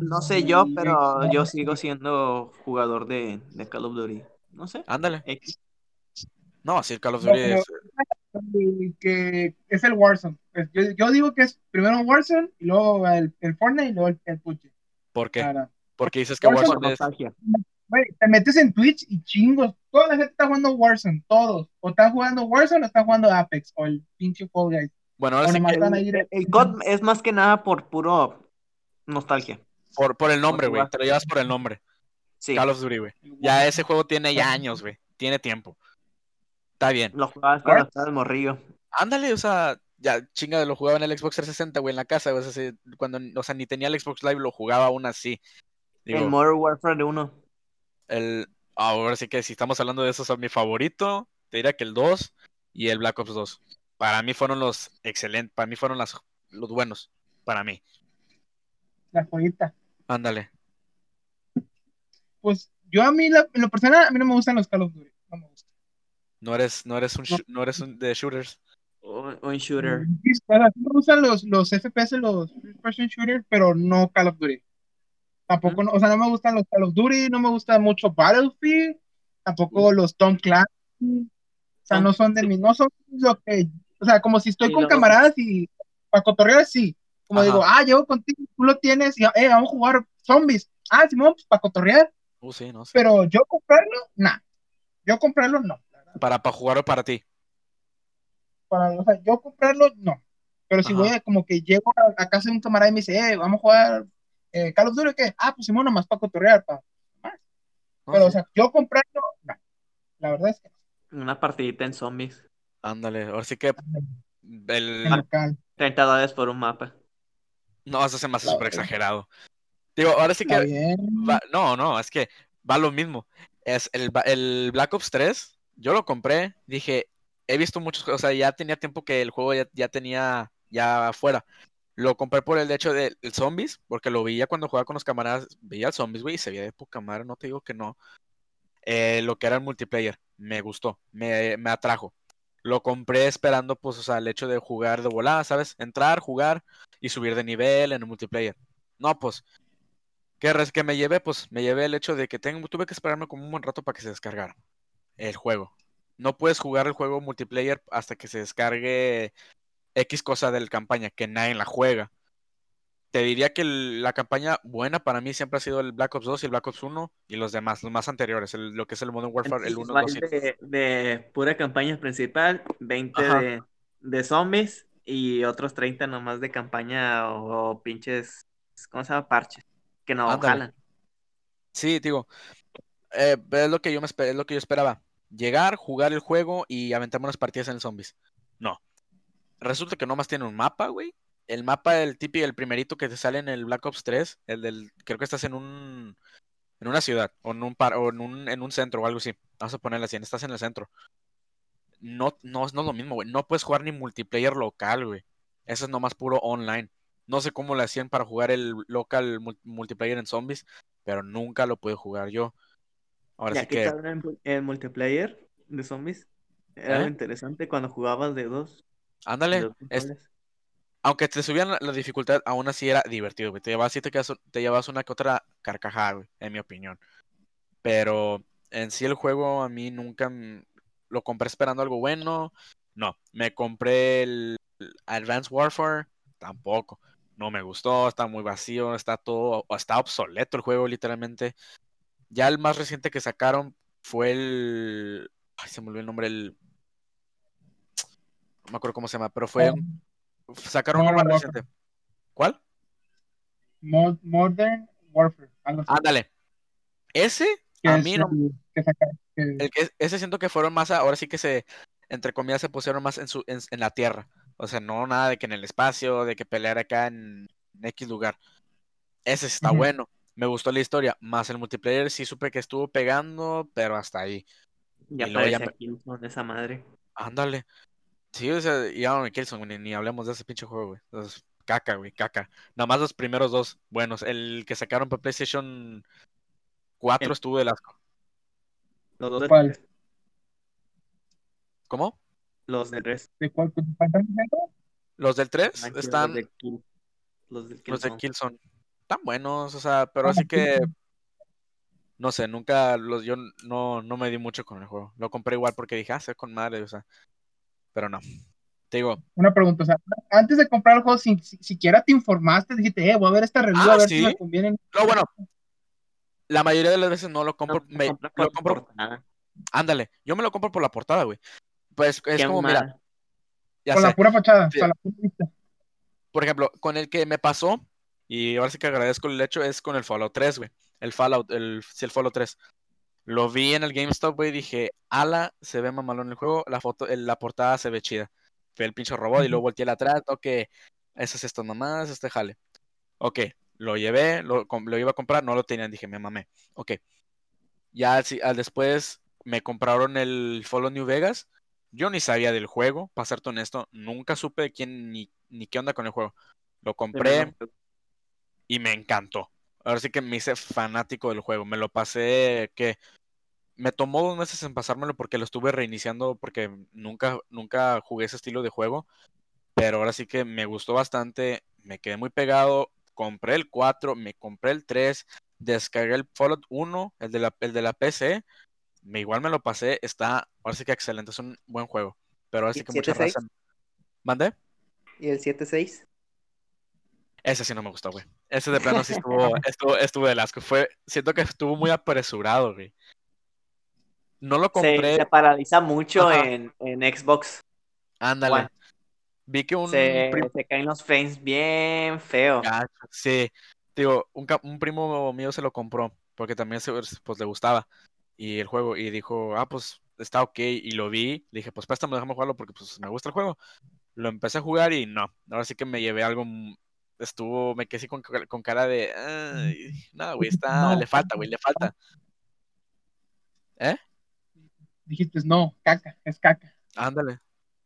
No sé yo, pero yo sigo siendo jugador de, de Call of Duty. No sé. Ándale. X. No, sí, el Call of Duty es, Y que es el Warzone. Yo, yo digo que es primero Warzone y luego el, el Fortnite y luego el, el PUBG. ¿Por qué? Porque dices que Warzone es... nostalgia. Te metes en Twitch y chingos. Toda la gente está jugando Warzone, todos. O están jugando Warzone o están jugando Apex o el pinche Fall Guys. Bueno, ahora sí que ahí. El, el COD es más que nada por puro nostalgia. por, por el nombre, güey. Te lo llevas por el nombre. Sí, Call of Duty, güey. Ya ese juego tiene ya años, güey. Tiene tiempo. Está bien. lo jugabas cuando estaba el morrillo. Ándale, o sea, ya chinga, lo jugaba en el Xbox 360, güey, en la casa, güey. O sea, cuando, o sea, ni tenía el Xbox Live, lo jugaba aún así. Digo, el Modern Warfare 1. el, ahora sí que si estamos hablando de esos, son mi favorito. Te diría que el 2 y el Black Ops 2. Para mí fueron los excelentes, para mí fueron las, los buenos. Para mí. La joyita. Ándale. Pues yo a mí, la- en lo personal, a mí no me gustan los Call of Duty. No me gustan. No eres, no eres un, no eres un de shooters. O un shooter. Sí, sí me gustan los, los FPS, los first person shooters, pero no Call of Duty. Tampoco, no- o sea, no me gustan los Call of Duty, no me gusta mucho Battlefield, tampoco los Tom Clancy. O sea, no son de mí, no son lo que, o sea, como si estoy Sí, con camaradas y para cotorrear, sí. Como Ajá. digo, ah, llevo contigo, tú lo tienes, y eh, vamos a jugar zombies. Ah, Simón, pues para cotorrear, Uh, sí, no sé. pero yo comprarlo, nah. Yo comprarlo, no. Para, para jugar o para ti. Para, o sea, yo comprarlo, no. Pero si Ajá. voy a, como que llego a, a casa de un camarada y me dice, eh, vamos a jugar eh, Call of Duty, ¿qué? Ah, pues Simón, nomás para cotorrear, pa. No, Pero, sí. o sea, yo comprarlo, no. La verdad es que Una partidita en zombies. Ándale, ahora sí que el, en local. 30 dólares por un mapa. no, eso se me hace súper exagerado. Digo, ahora sí que va- no, no, es que va lo mismo. Es el, el Black Ops 3, yo lo compré, dije, he visto muchos o sea, ya tenía tiempo que el juego ya, ya tenía ya afuera. Lo compré por el hecho de el zombies, porque lo veía cuando jugaba con los camaradas, veía el zombies, güey, y se veía de poca madre, no te digo que no. Eh, lo que era el multiplayer, me gustó, me, me atrajo. Lo compré esperando, pues, o sea, el hecho de jugar de volada, ¿sabes? Entrar, jugar y subir de nivel en el multiplayer. No, pues, ¿qué, res- que me llevé? Pues me llevé el hecho de que tengo, tuve que esperarme como un buen rato para que se descargara el juego. No puedes jugar el juego multiplayer hasta que se descargue X cosa del campaña, que nadie la juega. Te diría que el- la campaña buena para mí siempre ha sido el Black Ops 2 y el Black Ops 1 y los demás, los más anteriores, el- lo que es el Modern Warfare, el Entonces, 1, 2 y de, de pura campaña principal, 20 Ajá. de, de zombies y otros 30 nomás de campaña o, o pinches ¿cómo se llama? Parches. Que no Ándale. jalan. Sí, digo, eh, es lo que yo me es lo que yo esperaba. Llegar, jugar el juego y aventarme unas partidas en el zombies. No. Resulta que nomás tiene un mapa, güey. El mapa, el típico, el primerito que te sale en el Black Ops 3, el del, creo que estás en un, en una ciudad, o en un par, o en un, en un centro o algo así. Vamos a ponerle así, estás en el centro. No, no, no es lo mismo, güey. No puedes jugar ni multiplayer local, güey. Eso es nomás puro online. No sé cómo le hacían para jugar el local mul- multiplayer en zombies, pero nunca lo pude jugar yo. Ahora sí que en multiplayer de zombies. Era lo ¿Eh? interesante cuando jugabas de dos. ándale, de dos es- controles. Aunque te subían la, dificultad, aún así era divertido, güey. Te llevabas, sí te, quedas- te llevabas una que otra carcajada, güey, en mi opinión. Pero en sí el juego a mí nunca lo compré esperando algo bueno. No, me compré el Advanced Warfare, tampoco. No me gustó, está muy vacío, está todo, está obsoleto el juego literalmente. Ya el más reciente que sacaron fue el... Ay, se me olvidó el nombre, el... No me acuerdo cómo se llama, pero fue... un- Sacaron uno Modern más Warfare. reciente. ¿Cuál? Mo- Modern Warfare. Ándale. Ese, a es mí no, el que sacaron, que- el que, ese siento que fueron más, a- ahora sí que se, entre comillas, se pusieron más en, su, en, en la tierra. O sea, no nada de que en el espacio, de que pelear acá en, en X lugar. Ese está bueno. Me gustó la historia. Más el multiplayer sí supe que estuvo pegando, pero hasta ahí. Ya y luego ya parecía Killzone esa madre. Ándale. Sí, o sea, y güey, ni, ni hablemos de ese pinche juego, güey. Entonces, caca, güey, caca. Nada más los primeros dos buenos. El que sacaron para PlayStation 4 El- estuvo del asco. Los dos de ¿Cuál? ¿Cómo? Los del tres. ¿De cuál? Los del 3 Manches, están. Los, de Kill- los del Los de Killzone. Están buenos, o sea, pero Ah, así que. No sé, nunca. Los, yo no, no me di mucho con el juego. Lo compré igual porque dije, ah, sé con madre, o sea. Pero no. Te digo, Una pregunta, o sea, antes de comprar el juego, si, si- siquiera te informaste, dijiste, eh, voy a ver esta review, Ah, a ver sí. si me conviene. no, bueno. La mayoría de las veces no lo compro. No, me- por lo compro. portada. Ándale, yo me lo compro por la portada, güey. Pues es Qué como, mira, mal. ya Con sé. la pura fachada, sea, la pura vista. Por ejemplo, con el que me pasó, y ahora sí que agradezco el hecho, es con el Fallout 3, güey. El Fallout, el, sí, el Fallout 3. Lo vi en el GameStop, güey, y dije, ala, se ve mamalón el juego, la foto, la portada se ve chida. Fue el pinche robot y luego volteé la atrás, ok, esas estas mamás, este jale. Ok, lo llevé, lo, iba a comprar, no lo tenían, dije, me mamé. Ok. Ya al, después me compraron el Fallout New Vegas. Yo ni sabía del juego, para serte honesto, nunca supe de quién ni, ni qué onda con el juego. Lo compré y me encantó. Ahora sí que me hice fanático del juego. Me lo pasé que me tomó dos meses en pasármelo porque lo estuve reiniciando porque nunca, nunca jugué ese estilo de juego. Pero ahora sí que me gustó bastante. Me quedé muy pegado. Compré el 4, me compré el 3, descargué el Fallout 1, el de la, el de la PC. Me, igual me lo pasé. Está, ahora sí que excelente. Es un buen juego. Pero ahora ¿Y sí que mucha 7-6? raza. ¿Mandé? ¿Y el 7-6? Ese sí no me gustó, güey. Ese de plano sí estuvo, estuvo, estuvo del asco. Fue, siento que estuvo muy apresurado, güey. No lo compré, se paraliza mucho en, en Xbox. ándale. One. Vi que un Se, primo, se caen los frames bien feo. sí, digo, un, un primo mío se lo compró porque también se, pues le gustaba y el juego y dijo, ah, pues está ok y lo vi, le dije, pues préstame, déjame jugarlo porque pues me gusta el juego. Lo empecé a jugar y no, ahora sí que me llevé algo, estuvo, me quedé así con, con cara de, "Ay, no, güey, está, No. le falta, güey, le falta. ¿Eh? Dijiste, no, caca, es caca. Ándale.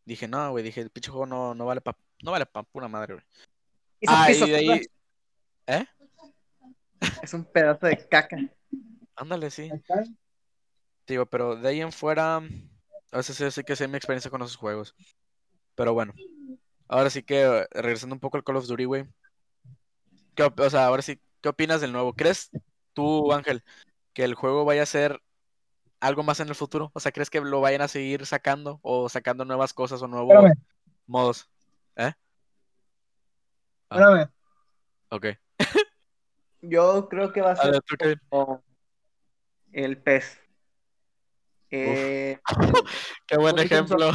Dije, no, güey, dije, el pinche juego no, no vale pa, no vale pa pura madre, güey. Es un Ah, y de ahí, ¿eh? Es un pedazo de caca. Ándale, sí. Digo, pero de ahí en fuera, a veces sí, sí que sé mi experiencia con esos juegos. Pero bueno, ahora sí que regresando un poco al Call of Duty, güey. ¿Qué op- o sea, ahora sí, ¿qué opinas del nuevo? ¿Crees tú, Ángel, que el juego vaya a ser algo más en el futuro? O sea, ¿crees que lo vayan a seguir sacando o sacando nuevas cosas o nuevos Espérame, modos? ¿Eh? Ah. espérame. Ok. Yo creo que va a A ser como el pez. Eh, Qué buen ejemplo.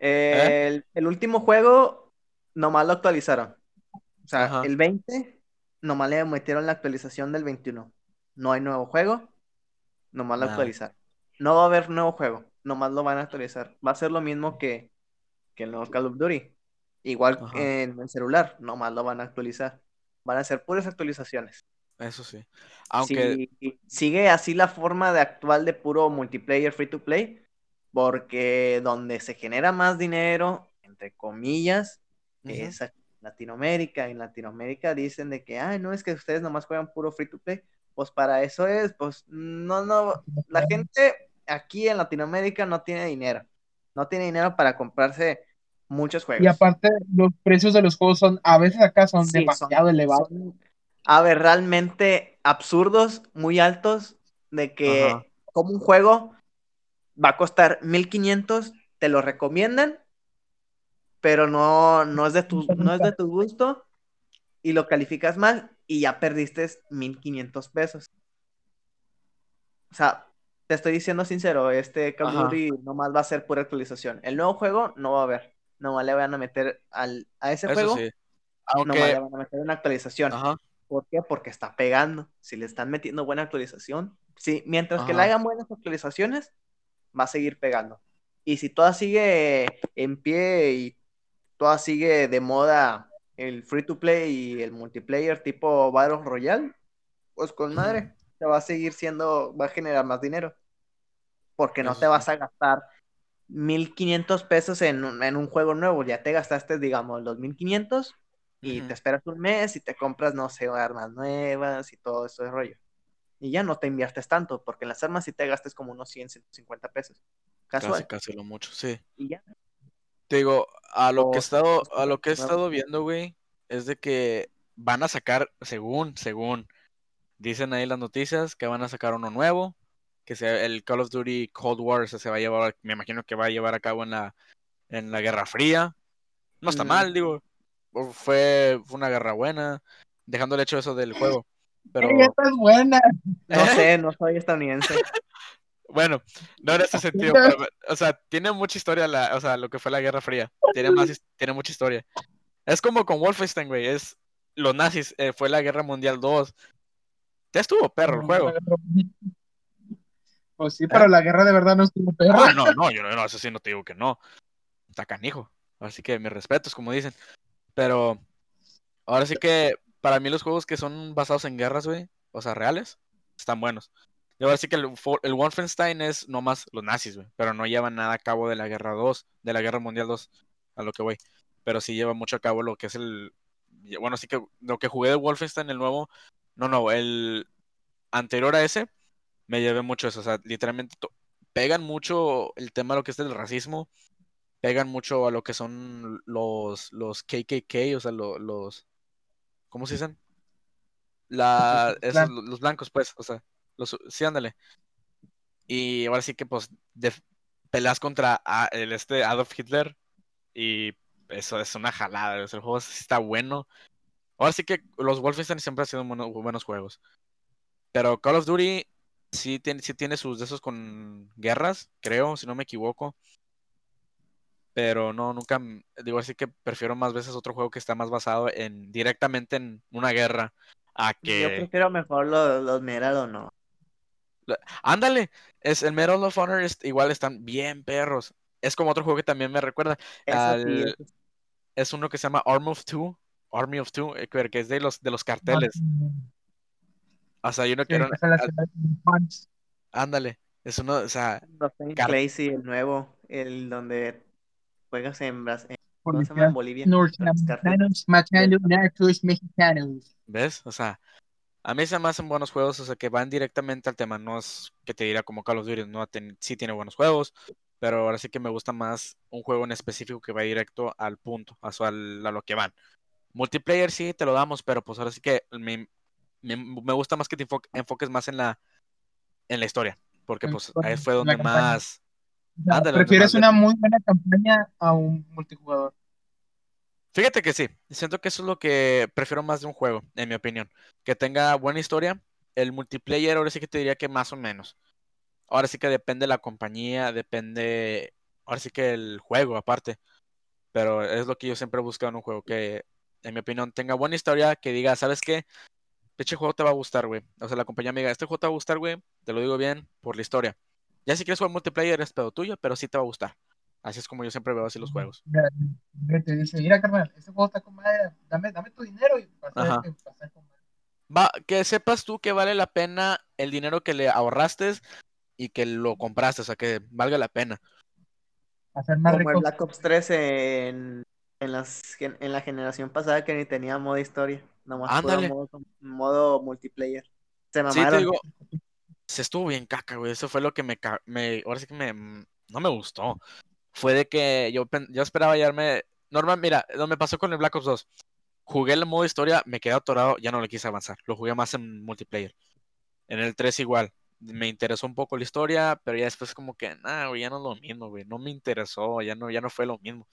Eh, el, el último juego nomás lo actualizaron. O sea, Ajá. el 20 nomás le metieron la actualización del 21. No hay nuevo juego, nomás lo actualizar. No va a haber nuevo juego, nomás lo van a actualizar. Va a ser lo mismo que, que el nuevo Call of Duty. Igual Ajá. en el celular, nomás lo van a actualizar. Van a ser puras actualizaciones. Eso sí. Aunque, Si sigue así la forma de actual de puro multiplayer free to play, porque donde se genera más dinero, entre comillas, es Latinoamérica. En Latinoamérica dicen de que, ay, no, es que ustedes nomás juegan puro free to play. Pues para eso es, pues no, no, la gente aquí en Latinoamérica no tiene dinero. No tiene dinero para comprarse muchos juegos. Y aparte, los precios de los juegos son, a veces acá son Sí, son- demasiado elevados. son, a ver, realmente absurdos, muy altos, de que Ajá. como un juego va a costar 1500, te lo recomiendan, pero no, no, es de tu, no es de tu gusto y lo calificas mal y ya perdiste 1500 pesos. O sea, te estoy diciendo sincero, este Call of. Duty nomás va a ser pura actualización. El nuevo juego no va a haber. Nomás le van a meter al, a ese eso juego, sí. nomás Aunque, le van a meter una actualización. ajá, ¿Por qué? Porque está pegando. Si le están metiendo buena actualización, sí, mientras que le hagan buenas actualizaciones, va a seguir pegando. Y si toda sigue en pie y toda sigue de moda el free to play y el multiplayer tipo Battle Royale, pues con madre, te va a seguir siendo, va a generar más dinero. Porque no te vas a gastar 1500 pesos en un, en un juego nuevo. Ya te gastaste, digamos, los 1500 y te esperas un mes y te compras, no sé, armas nuevas y todo eso de rollo. Y ya no te inviertes tanto, porque en las armas sí te gastes como unos 100, 150 pesos. Casual. casi, casi lo mucho, sí. Y ya. Te digo, a lo que he estado, a lo que he estado viendo, güey, es de que van a sacar, según, según, dicen ahí las noticias, que van a sacar uno nuevo, que sea el Call of Duty Cold War, se va a llevar, me imagino que va a llevar a cabo en la, en la Guerra Fría. No está Mm. mal, digo, fue, fue una guerra buena, dejando el hecho eso del juego. Pero, ¡Ey, esta es buena! No ¿Eh? sé, no soy estadounidense. bueno, no en ese sentido, pero, o sea, tiene mucha historia la, o sea, lo que fue la Guerra Fría. Tiene más, tiene mucha historia. Es como con Wolfenstein, güey, es los nazis, eh, fue la Guerra Mundial 2. Ya estuvo perro el juego. Pues sí, pero la guerra de verdad no estuvo perra. Ah, no, no, yo no, no, eso sí no te digo que no. Está canijo. Así que mis respetos, como dicen. Pero ahora sí que para mí los juegos que son basados en guerras, güey, o sea, reales, están buenos. Y ahora sí que el, Wolfenstein es nomás los nazis, güey, pero no llevan nada a cabo de la Guerra 2, de la Guerra Mundial 2, a lo que voy. Pero sí lleva mucho a cabo lo que es el... Bueno, sí que lo que jugué de Wolfenstein, el nuevo, no, no, el anterior a ese, me llevé mucho eso, o sea, literalmente pegan mucho el tema de lo que es del racismo, pegan mucho a lo que son los, los KKK, o sea, lo- los, ¿cómo se dicen? La, Los esos, blancos. los blancos, pues, o sea, los, sí, ándale. Y ahora sí que, pues, de, peleas contra a- el este Adolf Hitler y eso es una jalada, el juego está bueno. Ahora sí que los Wolfenstein siempre han sido buenos, buenos juegos. Pero Call of Duty sí tiene, sí tiene sus de esos con guerras, creo, si no me equivoco. Pero no, nunca, digo así que prefiero más veces otro juego que está más basado en directamente en una guerra a Yo que... prefiero mejor los, los Medal o no. Ándale, es el Medal of Honor es- igual están bien perros. Es como otro juego que también me recuerda. Al- sí. es uno que se llama Arm of Two, Army of Two, eh, que es de los de los carteles. O sea, hay uno que Sí, era, ándale, es uno, o sea, Clancy, el nuevo, el donde juegas en, Bras- en- ¿cómo se llama? en Bolivia. Norteamericanos matando narcos mexicanos. ¿ves? O sea, a mí se me hacen buenos juegos, o sea, que van directamente al tema, no es que te dirá como Call of Duty, no ten- sí tiene buenos juegos, pero ahora sí que me gusta más un juego en específico que va directo al punto, a, su- al- a lo que van. Multiplayer sí te lo damos, pero pues ahora sí que me, me, me gusta más que te enfo- enfoques más en la en la historia, porque pues ahí fue donde más Ándale, prefieres una muy buena campaña a un multijugador. Fíjate que sí, siento que eso es lo que prefiero más de un juego, en mi opinión. Que tenga buena historia. El multiplayer ahora sí que te diría que más o menos. Ahora sí que depende la compañía, depende, ahora sí que el juego aparte. Pero es lo que yo siempre he buscado en un juego, que en mi opinión tenga buena historia, que diga, ¿sabes qué? pinche juego te va a gustar, güey. O sea, la compañía amiga, este juego te va a gustar, güey. Te lo digo bien por la historia. Ya si quieres jugar multiplayer es pedo tuyo, pero sí te va a gustar. Así es como yo siempre veo así los juegos. Te dice, mira, carnal, este juego está con madre, dame, dame tu dinero y estar con madre. Va, que sepas tú que vale la pena el dinero que le ahorraste y que lo compraste, o sea, que valga la pena. Hacer más Como el rico. Black Ops 3 en, en, las, en la generación pasada que ni tenía modo historia. Nomás modo, modo multiplayer. Se Sí, te mamaron. digo, se estuvo bien caca, güey. Eso fue lo que me, me ahora sí que me, mm, no me gustó. Fue de que yo, yo esperaba hallarme, normal, mira, lo me pasó con el Black Ops 2. Jugué el modo historia, me quedé atorado, ya no le quise avanzar. Lo jugué más en multiplayer. En el 3 igual. Me interesó un poco la historia, pero ya después como que, nah, güey, ya no es lo mismo, güey. No me interesó, ya no, ya no fue lo mismo.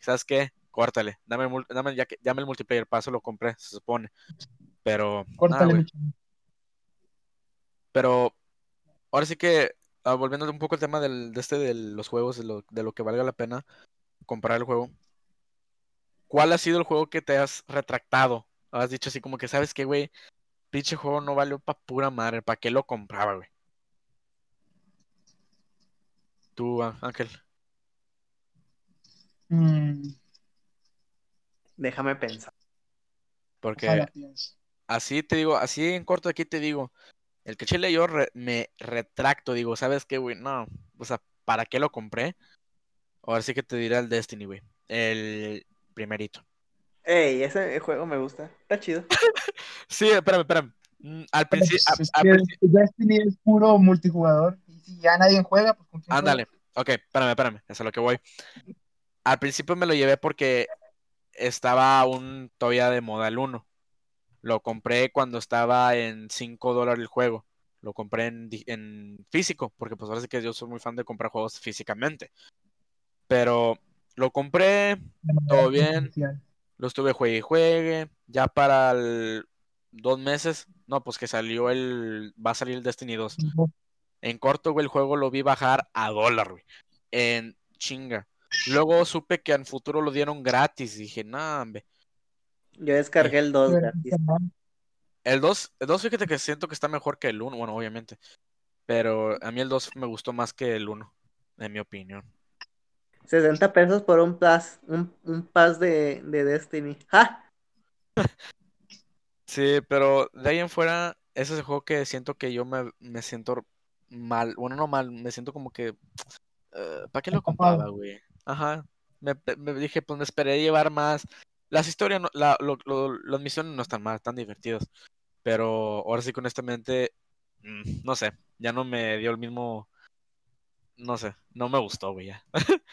¿Sabes qué? Córtale. Dame, dame, ya dame el multiplayer, paso lo compré, se supone. Pero, nah, Córtale, chavo. Pero ahora sí que, ah, volviendo un poco al tema del, de este de los juegos, de lo, de lo que valga la pena comprar el juego. ¿Cuál ha sido el juego que te has retractado? Has dicho así como que, ¿sabes qué, güey? Pinche juego no valió pa' pura madre, ¿para qué lo compraba, güey? Tú, Ángel. Mm, Déjame pensar. Porque así te digo, así en corto aquí te digo, el que chile yo re- me retracto, digo, ¿sabes qué, güey? No, o sea, ¿para qué lo compré? Ahora sí que te diré el Destiny, güey. El primerito. Ey, ese juego me gusta. Está chido. Sí, espérame, espérame. Mm, Al principio, pues, es que Destiny es puro multijugador. Y si ya nadie juega, pues con quién juega? ándale. Ok, espérame, espérame. Eso es a lo que voy. Al principio me lo llevé porque estaba aún todavía de moda el 1. Lo compré cuando estaba en 5 dólares el juego. Lo compré en, físico, porque pues ahora sí que yo soy muy fan de comprar juegos físicamente. Pero lo compré, todo bien. lo estuve juegue y juegue. Ya para el dos meses, no, pues que salió el, va a salir el Destiny 2. En corto, güey, el juego lo vi bajar a dólar, güey. En chinga. Luego supe que en futuro lo dieron gratis. Dije, nah, hombre. Yo descargué el 2 Pero, gratis. El 2, el 2 fíjate que siento que está mejor que el 1, bueno, obviamente. Pero a mí el 2 me gustó más que el 1, en mi opinión. 60 pesos por un pass, un, un pass de, de Destiny. ¡Ja! Sí, pero de ahí en fuera, ese es el juego que siento que yo me, me siento mal. Bueno, no mal, me siento como que. ¿Para qué lo compraba, güey? Ajá. Me, me dije, pues me esperé llevar más. Las historias, no- la, lo- lo- las misiones no están mal, están divertidas. Pero ahora sí que honestamente, mm, no sé, ya no me dio el mismo. No sé, no me gustó, güey, ya.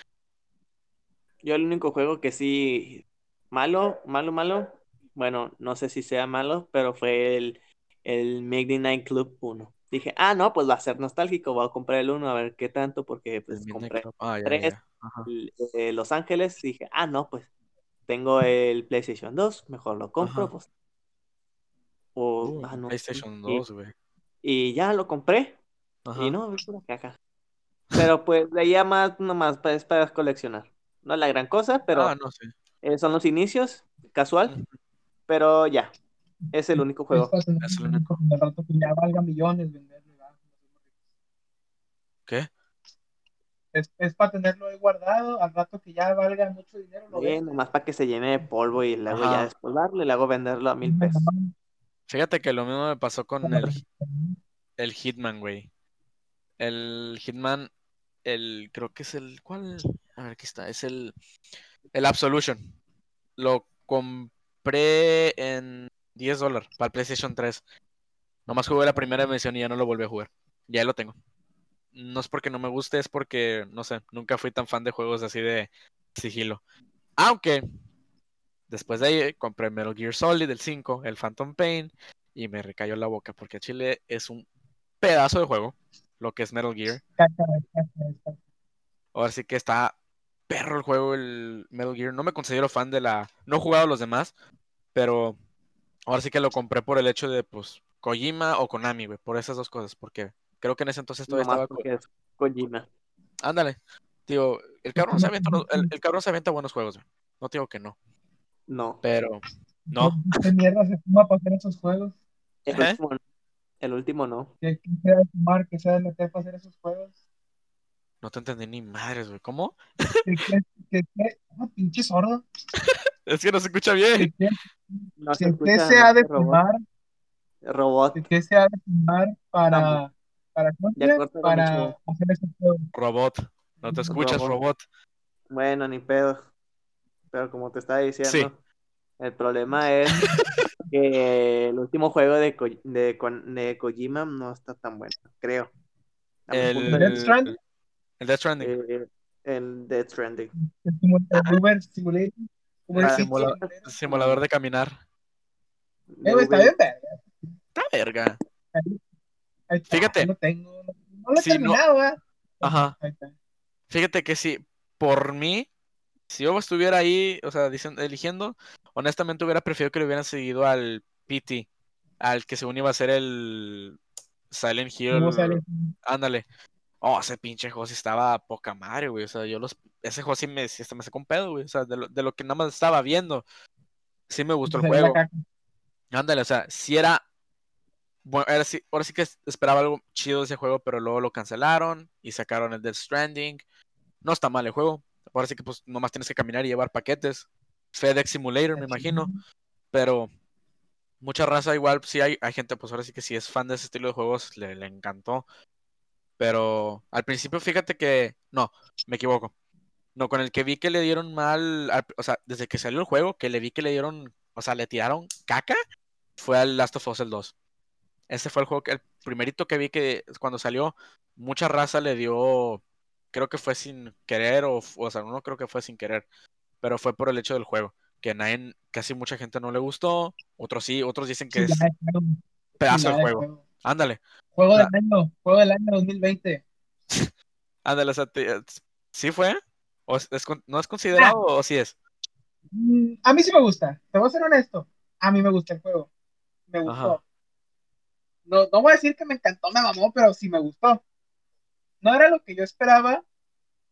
Yo el único juego que sí, malo, malo, malo, bueno, no sé si sea malo, pero fue el, el Midnight Club 1. Dije, ah, no, pues va a ser nostálgico, voy a comprar el 1 a ver qué tanto, porque pues compré. Ah, ya, ya, tres. ya. Ajá. el- eh, Los Ángeles, dije, ah, no, pues tengo el PlayStation 2, mejor lo compro, Ajá. pues. O, Uh, ah, no, PlayStation y- 2, güey. Y, ya lo compré, Ajá. y no, es pura caja. Pero pues de ahí a más, nomás es para coleccionar. No es la gran cosa, pero Ah, no sé. eh, son los inicios, casual, pero ya, es el único Es juego. Es el único. de rato que ya valga millones venderlo. ya. ¿Qué? Es, es para tenerlo ahí guardado, al rato que ya valga mucho dinero. Lo vendes. nomás para que se llene de polvo y luego Ajá. ya despolvarlo y luego venderlo a mil pesos. Fíjate que lo mismo me pasó con el, el Hitman, güey. El Hitman, el, creo que es el, ¿cuál? A ver, aquí está, es el, el Absolution. Lo compré en 10 dólares para el PlayStation 3. Nomás jugué la primera misión y ya no lo volví a jugar. Ya lo tengo. No es porque no me guste, es porque, no sé, nunca fui tan fan de juegos así de sigilo. Aunque, después de ahí compré Metal Gear Solid, el 5, el Phantom Pain, y me recayó la boca porque Chile es un pedazo de juego, lo que es Metal Gear. Ahora sí que está perro el juego, el Metal Gear. No me considero fan de la. No he jugado los demás, pero ahora sí que lo compré por el hecho de, pues, Kojima o Konami, güey, por esas dos cosas, porque creo que en ese entonces todavía Nomás estaba. porque es Kojima. Ándale, tío, el cabrón se avienta, el, el cabrón se avienta buenos juegos, güey. No te digo que no, No. pero no, ¿Qué mierda se fuma para hacer esos juegos? El ¿Eh? último, no. el último no. Que que sea de fumar, que sea de meter para hacer esos juegos. No te entendí ni madres, güey. ¿Cómo? Que, que, que, que- ah, pinche sordo. Es que no se escucha bien. que, No se escucha se ha de robot. fumar, Robot. que, que se ha de fumar para. Para, para hacer esos juegos. Robot. No te escuchas, Robot. robot. Bueno, ni pedo. Pero como te estaba diciendo, Sí. el problema es que el último juego de, Ko- de, de Kojima no está tan bueno, creo. El, de Death. Stranding? el Death Stranding. Eh, el Death Stranding. El simu- el Uber Simulator. Uber Ah, simula- Simulator. Simulador de caminar. Eh, está bien, verga. Está verga. Ahí- ahí está, Fíjate. No tengo. No, no lo he Si no- terminado, ¿verdad? Ajá. Ahí está. Fíjate que si por mí, si yo estuviera ahí, o sea, dicen- eligiendo, honestamente hubiera preferido que le hubieran seguido al PT, al que según iba a ser el Silent Hill. Silent Ándale. Oh, ese pinche juego sí estaba poca madre, güey. O sea, yo los. Ese juego sí me, sí me sacó un pedo, güey. O sea, de lo, de lo que nada más estaba viendo. Sí me gustó el juego. Ándale, o sea, sí era. Bueno, sí- ahora sí que es- esperaba algo chido de ese juego, pero luego lo cancelaron y sacaron el Death Stranding. No está mal el juego. Ahora sí que pues nomás tienes que caminar y llevar paquetes. FedEx Simulator, me imagino. Pero mucha raza igual, sí hay, hay gente, pues ahora sí que si es fan de ese estilo de juegos, le, le encantó. Pero al principio, fíjate que. No, me equivoco. No, con el que vi que le dieron mal. al- o sea, desde que salió el juego, que le vi que le dieron. O sea, le tiraron caca. Fue al Last of Us el 2. Ese fue el juego que. El primerito que vi que cuando salió, mucha raza le dio. Creo que fue sin querer, o, o sea, no creo que fue sin querer. Pero fue por el hecho del juego. Que nadie, casi mucha gente no le gustó. Otros sí, otros dicen que es juego, pedazo de de juego. Ándale. Juego La- del año, juego del año 2020. Ándale, o sea, ¿sí fue? ¿O es- es con- ¿No es considerado o sí es? Mm, A mí sí me gusta, te voy a ser honesto. A mí me gusta el juego. Me gustó. Ajá. No, no voy a decir que me encantó, me mamó, pero sí me gustó. No era lo que yo esperaba,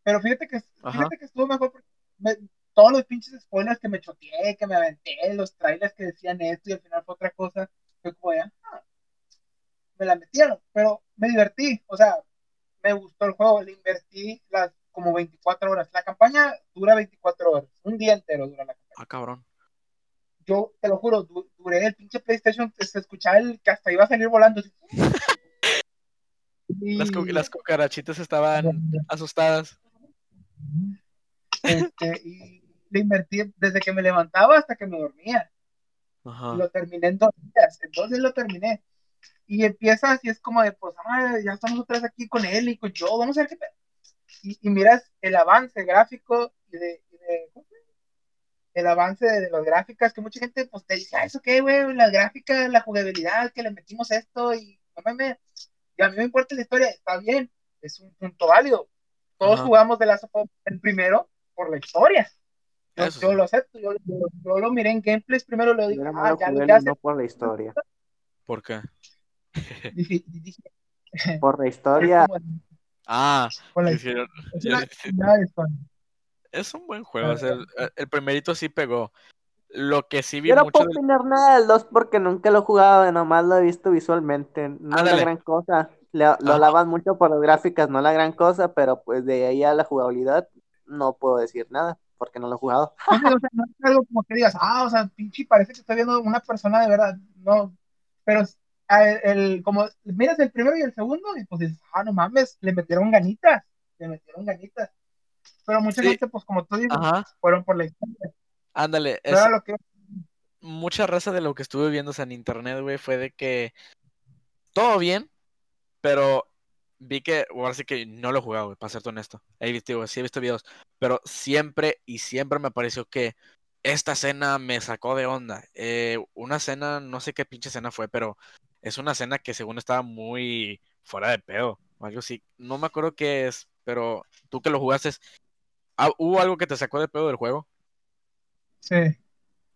pero fíjate que, Ajá. fíjate que estuvo mejor porque me- todos los pinches spoilers que me choteé, que me aventé, los trailers que decían esto y al final fue otra cosa, fue como ya, ah, me la metieron, pero me divertí, o sea, me gustó el juego, le invertí las como 24 horas. La campaña dura 24 horas, un día entero dura la campaña. Ah, cabrón. Yo te lo juro, du- duré el pinche PlayStation, que se escuchaba el que hasta iba a salir volando. así. Y- Las, cu- las cucarachitas estaban asustadas. Este, y le invertí desde que me levantaba hasta que me dormía. Y Ajá. lo terminé en dos días. Entonces lo terminé. Y empieza así, es como de, pues, ah, ya estamos otra vez aquí con él y con yo, vamos a ver qué. Y, y miras el avance gráfico y de, y de-. El avance de, de las gráficas, que mucha gente pues te dice, ah, eso qué, güey, las gráficas, la jugabilidad, que le metimos esto y no mames, y a mí me importa la historia, está bien, es un punto válido. Todos Ajá. jugamos de la el primero por la historia. Yo, yo lo acepto, yo, yo, yo lo miré en gameplays primero, lo más ah, lo ya, jugué ya no por la historia. ¿Por qué? Dije, dije, Por la historia, Ah, por la- es una es un buen juego. Ah. o sea, el, el primerito sí pegó. Lo que sí vi yo no mucho puedo del- opinar nada del 2 porque nunca lo he jugado, nomás lo he visto visualmente. No es la gran cosa. Le- lo Ajá. alaban mucho por las gráficas, no la gran cosa, pero pues de ahí a la jugabilidad no puedo decir nada porque no lo he jugado. O sea, no es algo como que digas, ah, o sea, pinche, parece que estoy viendo una persona de verdad. No, pero a- el, como miras el primero y el segundo, y pues dices, ah, no mames, le metieron ganitas, le metieron ganitas. Pero mucha Sí. gente, pues como tú dices, Ajá, fueron por la historia. ándale. No es- era lo que mucha raza de lo que estuve viendo o sea, en internet, güey, fue de que todo bien, pero vi que, o ahora sí que no lo he jugado, güey, para serte honesto. He visto, sí he visto videos, pero siempre y siempre me pareció que esta escena me sacó de onda. Eh, una escena, no sé qué pinche escena fue, pero es una escena que según estaba muy fuera de pedo, o algo así. No me acuerdo qué es, pero tú que lo jugaste, ah, ¿hubo algo que te sacó de pedo del juego? sí, la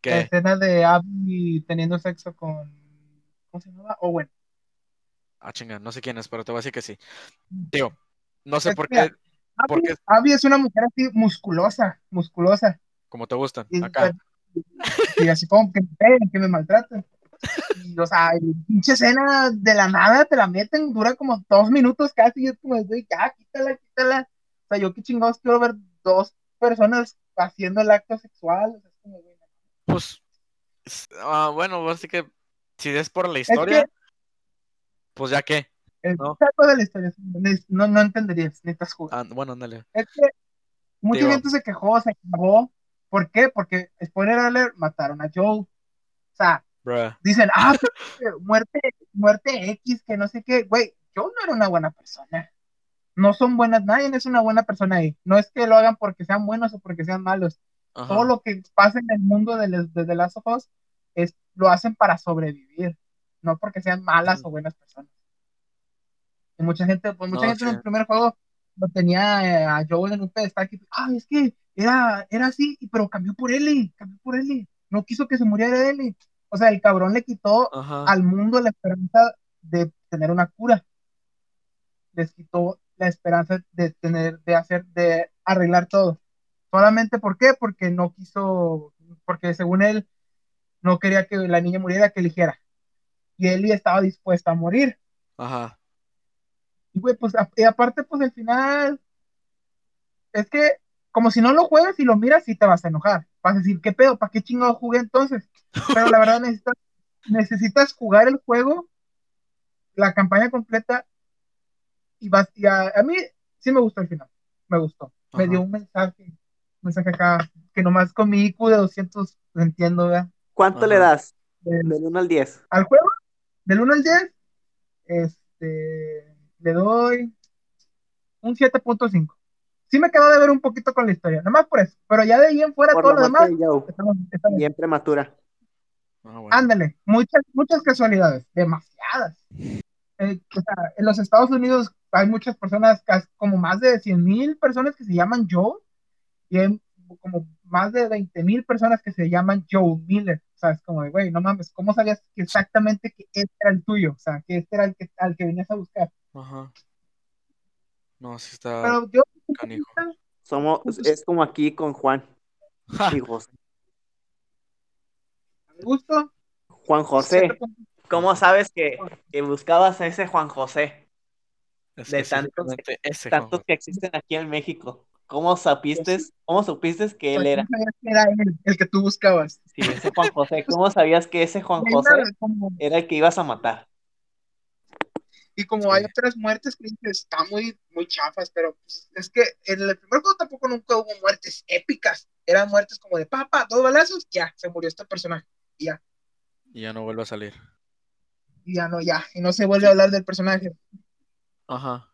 Que, escena de Abby teniendo sexo con, ¿cómo se llama? Owen. ah, chinga, no sé quién es, pero te voy a decir que sí. Digo, no sé Es por mira, qué, Abby, qué, Abby es una mujer así musculosa, musculosa. como te gustan, Y, acá. y así como que me peguen, que me maltraten. Y, o sea, pinche escena de la nada te la meten, dura como dos minutos casi, y es como, ya, quítala, quítala. O sea, yo qué chingados quiero ver dos personas haciendo el acto sexual. O sea, es como, Pues, ah, bueno, así que si es por la historia, pues ya qué. el No. de la historia, no, no entenderías, necesitas jugar. Ah, bueno, ándale. Es que mucha Digo- gente se quejó, se quejó. ¿Por qué? Porque, spoiler alert, mataron a Joe. O sea, Bruh. dicen, ah, muerte, muerte X, que no sé qué. Güey, Joe no era una buena persona. No son buenas, nadie es una buena persona ahí. No es que lo hagan porque sean buenos o porque sean malos. Ajá. Todo lo que pasa en el mundo de, les- de The Last of Us es, lo hacen para sobrevivir, no porque sean malas o buenas personas. Y mucha gente, pues mucha No, gente en sí. el primer juego lo tenía eh, a Joel en un pedestal que, ah, es que era, era así, pero cambió por Ellie, cambió por Ellie. No quiso que se muriera Ellie. O sea, el cabrón le quitó Ajá. al mundo la esperanza de tener una cura. Les quitó la esperanza de tener, de hacer, de arreglar todo. Solamente ¿por qué? Porque no quiso, porque según él no quería que la niña muriera, que eligiera. Y Ellie estaba dispuesta a morir. Ajá. Y güey, pues a- y aparte, pues al final, es que como si no lo juegas y lo miras, sí te vas a enojar. Vas a decir, ¿qué pedo? ¿Para qué chingado jugué entonces? Pero la verdad necesitas, necesitas jugar el juego, la campaña completa, y vas, y a, a mí sí me gustó el final, me gustó. Me dio un mensaje, un mensaje acá, que nomás con mi IQ de 200 lo entiendo, ¿verdad? ¿Cuánto Ajá. le das? Del- Del 1 al 10. al juego, del 1 al 10, este, le doy un 7.5. Sí me quedó de ver un poquito con la historia, nomás por eso. Pero ya de ahí en fuera Por todo lo demás, estamos- estamos- Bien prematura. Ah, bueno. ándale, muchas, muchas casualidades, demasiadas. Eh, o sea, en los Estados Unidos hay muchas personas, como más de 100 mil personas que se llaman Joe, y hay como más de 20 mil personas que se llaman Joe Miller. O sea, es como de, güey, no mames, ¿cómo sabías que exactamente que este era el tuyo? O sea, que este era el que, al que venías a buscar. Ajá. No, sí está Pero yo, canijo. Somos, es como aquí con Juan y José. gusto, Juan José, 7.5. ¿cómo sabes que, que buscabas a ese Juan José? ese Juan Tantos José. que existen aquí en México. ¿Cómo supiste, cómo supiste que él Pues, era? ¿cómo sabías que era él el que tú buscabas? Sí, ese Juan José. ¿Cómo sabías que ese Juan José era el que ibas a matar? Y como hay otras muertes que están muy, muy chafas, pero pues, es que en el primer juego tampoco nunca hubo muertes épicas. Eran muertes como de papa, dos balazos, ya, se murió este personaje. Y ya, Y ya no vuelve a salir. y ya no, ya. Y no se vuelve a hablar del personaje. Ajá.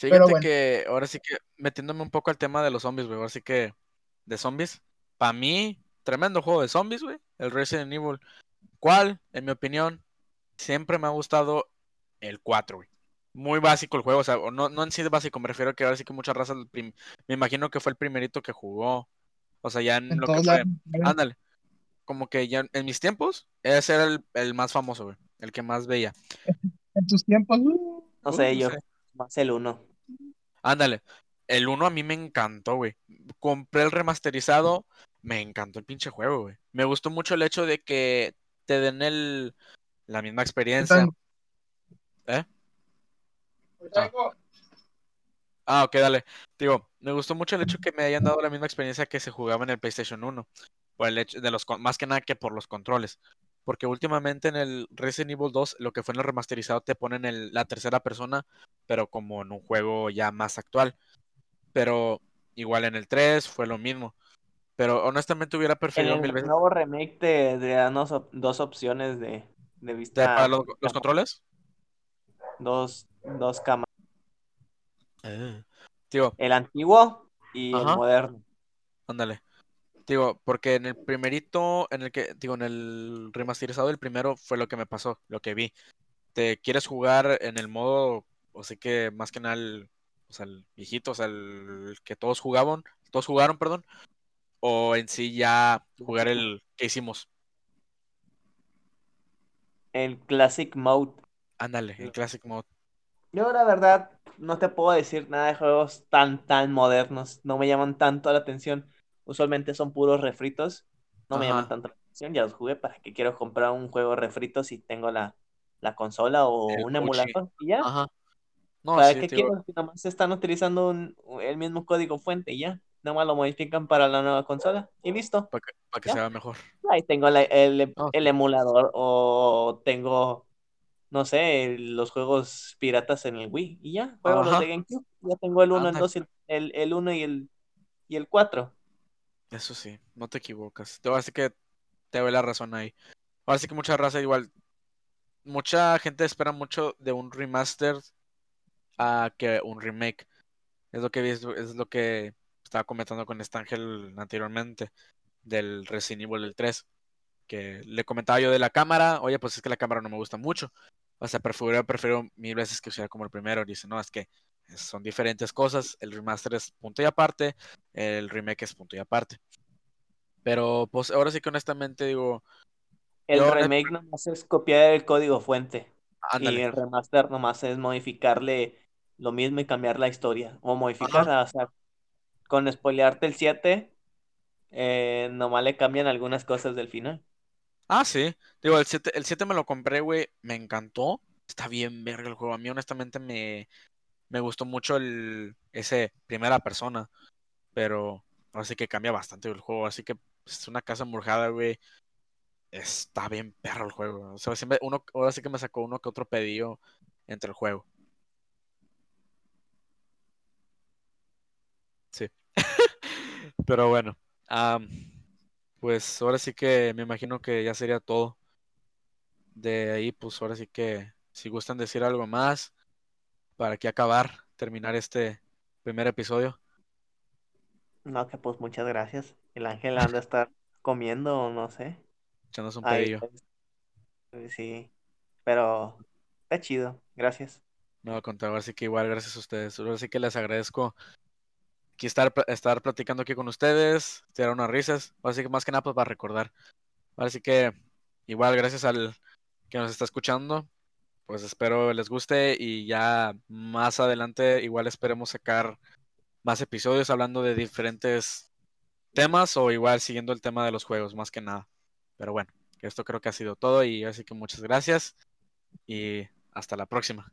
Pero Fíjate bueno. que ahora sí que metiéndome un poco al tema de los zombies, güey. Ahora sí que de zombies. Para mí, tremendo juego de zombies, güey. El Resident Evil. ¿Cuál? En mi opinión, siempre me ha gustado el 4, güey. Muy básico el juego, o sea, no, no en sí de básico, me refiero a que ahora sí que muchas razas, me imagino que fue el primerito que jugó. O sea, ya en En lo que fue. Ándale. Como que ya en mis tiempos, ese era el, el más famoso, güey. El que más veía. En tus tiempos, uh, No Uh, sé, no yo sé. más el uno. Ándale. El 1 a mí me encantó, güey. Compré el remasterizado. Me encantó el pinche juego, güey. Me gustó mucho el hecho de que te den el la misma experiencia. ¿Eh? Ah. Ah, ok, dale. Digo, me gustó mucho el hecho que me hayan dado la misma experiencia que se jugaba en el PlayStation 1. Por el hecho de los con- más que nada que por los controles. Porque últimamente en el Resident Evil 2, lo que fue en el remasterizado, te ponen el- la tercera persona, pero como en un juego ya más actual. Pero igual en el 3 fue lo mismo. Pero honestamente hubiera En preferido mil el veces. nuevo remake te, te dan dos, op- dos opciones de, de de- vista. para los, los controles. Dos, dos cámaras. Digo, El antiguo y Ajá. el moderno. Ándale. Digo, porque en el primerito, en el que, digo, en el remasterizado del primero fue lo que me pasó, lo que vi. Te quieres jugar en el modo, o sea que más que nada el, o sea, el viejito, o sea, el que todos jugaban, todos jugaron, perdón, o en sí ya jugar el que hicimos. El Classic Mode. Ándale, el Classic Mode. Yo la verdad no te puedo decir nada de juegos tan tan modernos. No me llaman tanto la atención. Usualmente son puros refritos. No me llaman tanto. ya los jugué, ¿para qué quiero comprar un juego refrito si tengo la, la consola o El un emulador? Y ya, Ajá. No, ¿para sí, qué quiero si nomás están utilizando un- el mismo código fuente y ya? Nomás lo modifican para la nueva consola y listo. para que, pa' que Ya. se vea mejor. Ahí tengo la- el, Ah, el emulador o tengo, no sé, los juegos piratas en el Wii y ya, juego los de GameCube. Ya tengo el 1, el Ándale. 2, el, el 1 y el, y el 4. Eso sí, no te equivocas. Te voy a decir que te doy la razón ahí. Ahora sí que mucha raza igual. Mucha gente espera mucho de un remaster a que un remake. Es lo que vi- es lo que estaba comentando con este Ángel anteriormente del Resident Evil el 3. Que le comentaba yo de la cámara. Oye, pues es que la cámara no me gusta mucho. O sea, prefiero, prefiero mil veces que sea como el primero. Dice, no, es que son diferentes cosas. El remaster es punto y aparte. El remake es punto y aparte. Pero pues ahora sí que honestamente digo, El Yo- remake nomás es copiar el código fuente. Y el remaster nomás es modificarle lo mismo y cambiar la historia. O modificar, o sea, con spoilearte el 7, eh, nomás le cambian algunas cosas del final. Ah, sí. Digo, el 7, el 7 me lo compré, güey. Me encantó. Está bien verga el juego. A mí honestamente me, me gustó mucho el ese primera persona. Pero así que cambia bastante el juego. Así que es una casa embrujada, güey. Está bien perro el juego. O sea, siempre uno, ahora sí que me sacó uno que otro pedido entre el juego. Sí. Pero bueno. am, pues ahora sí que me imagino que ya sería todo. De ahí, pues ahora sí que si gustan decir algo más para que acabar, terminar este primer episodio. No, que pues muchas gracias. El ángel anda a estar comiendo o no sé. Echándose un Ahí, pedillo. pues, sí, pero está chido. Gracias. No, contar, así que igual, gracias a ustedes. Ahora sí que les agradezco aquí estar, estar platicando aquí con ustedes, tirar unas risas. Así que más que nada, pues para recordar. Ahora sí que igual, gracias al que nos está escuchando. Pues espero les guste y ya más adelante igual esperemos sacar más episodios hablando de diferentes temas o igual siguiendo el tema de los juegos, más que nada. Pero bueno, esto creo que ha sido todo y así que muchas gracias y hasta la próxima.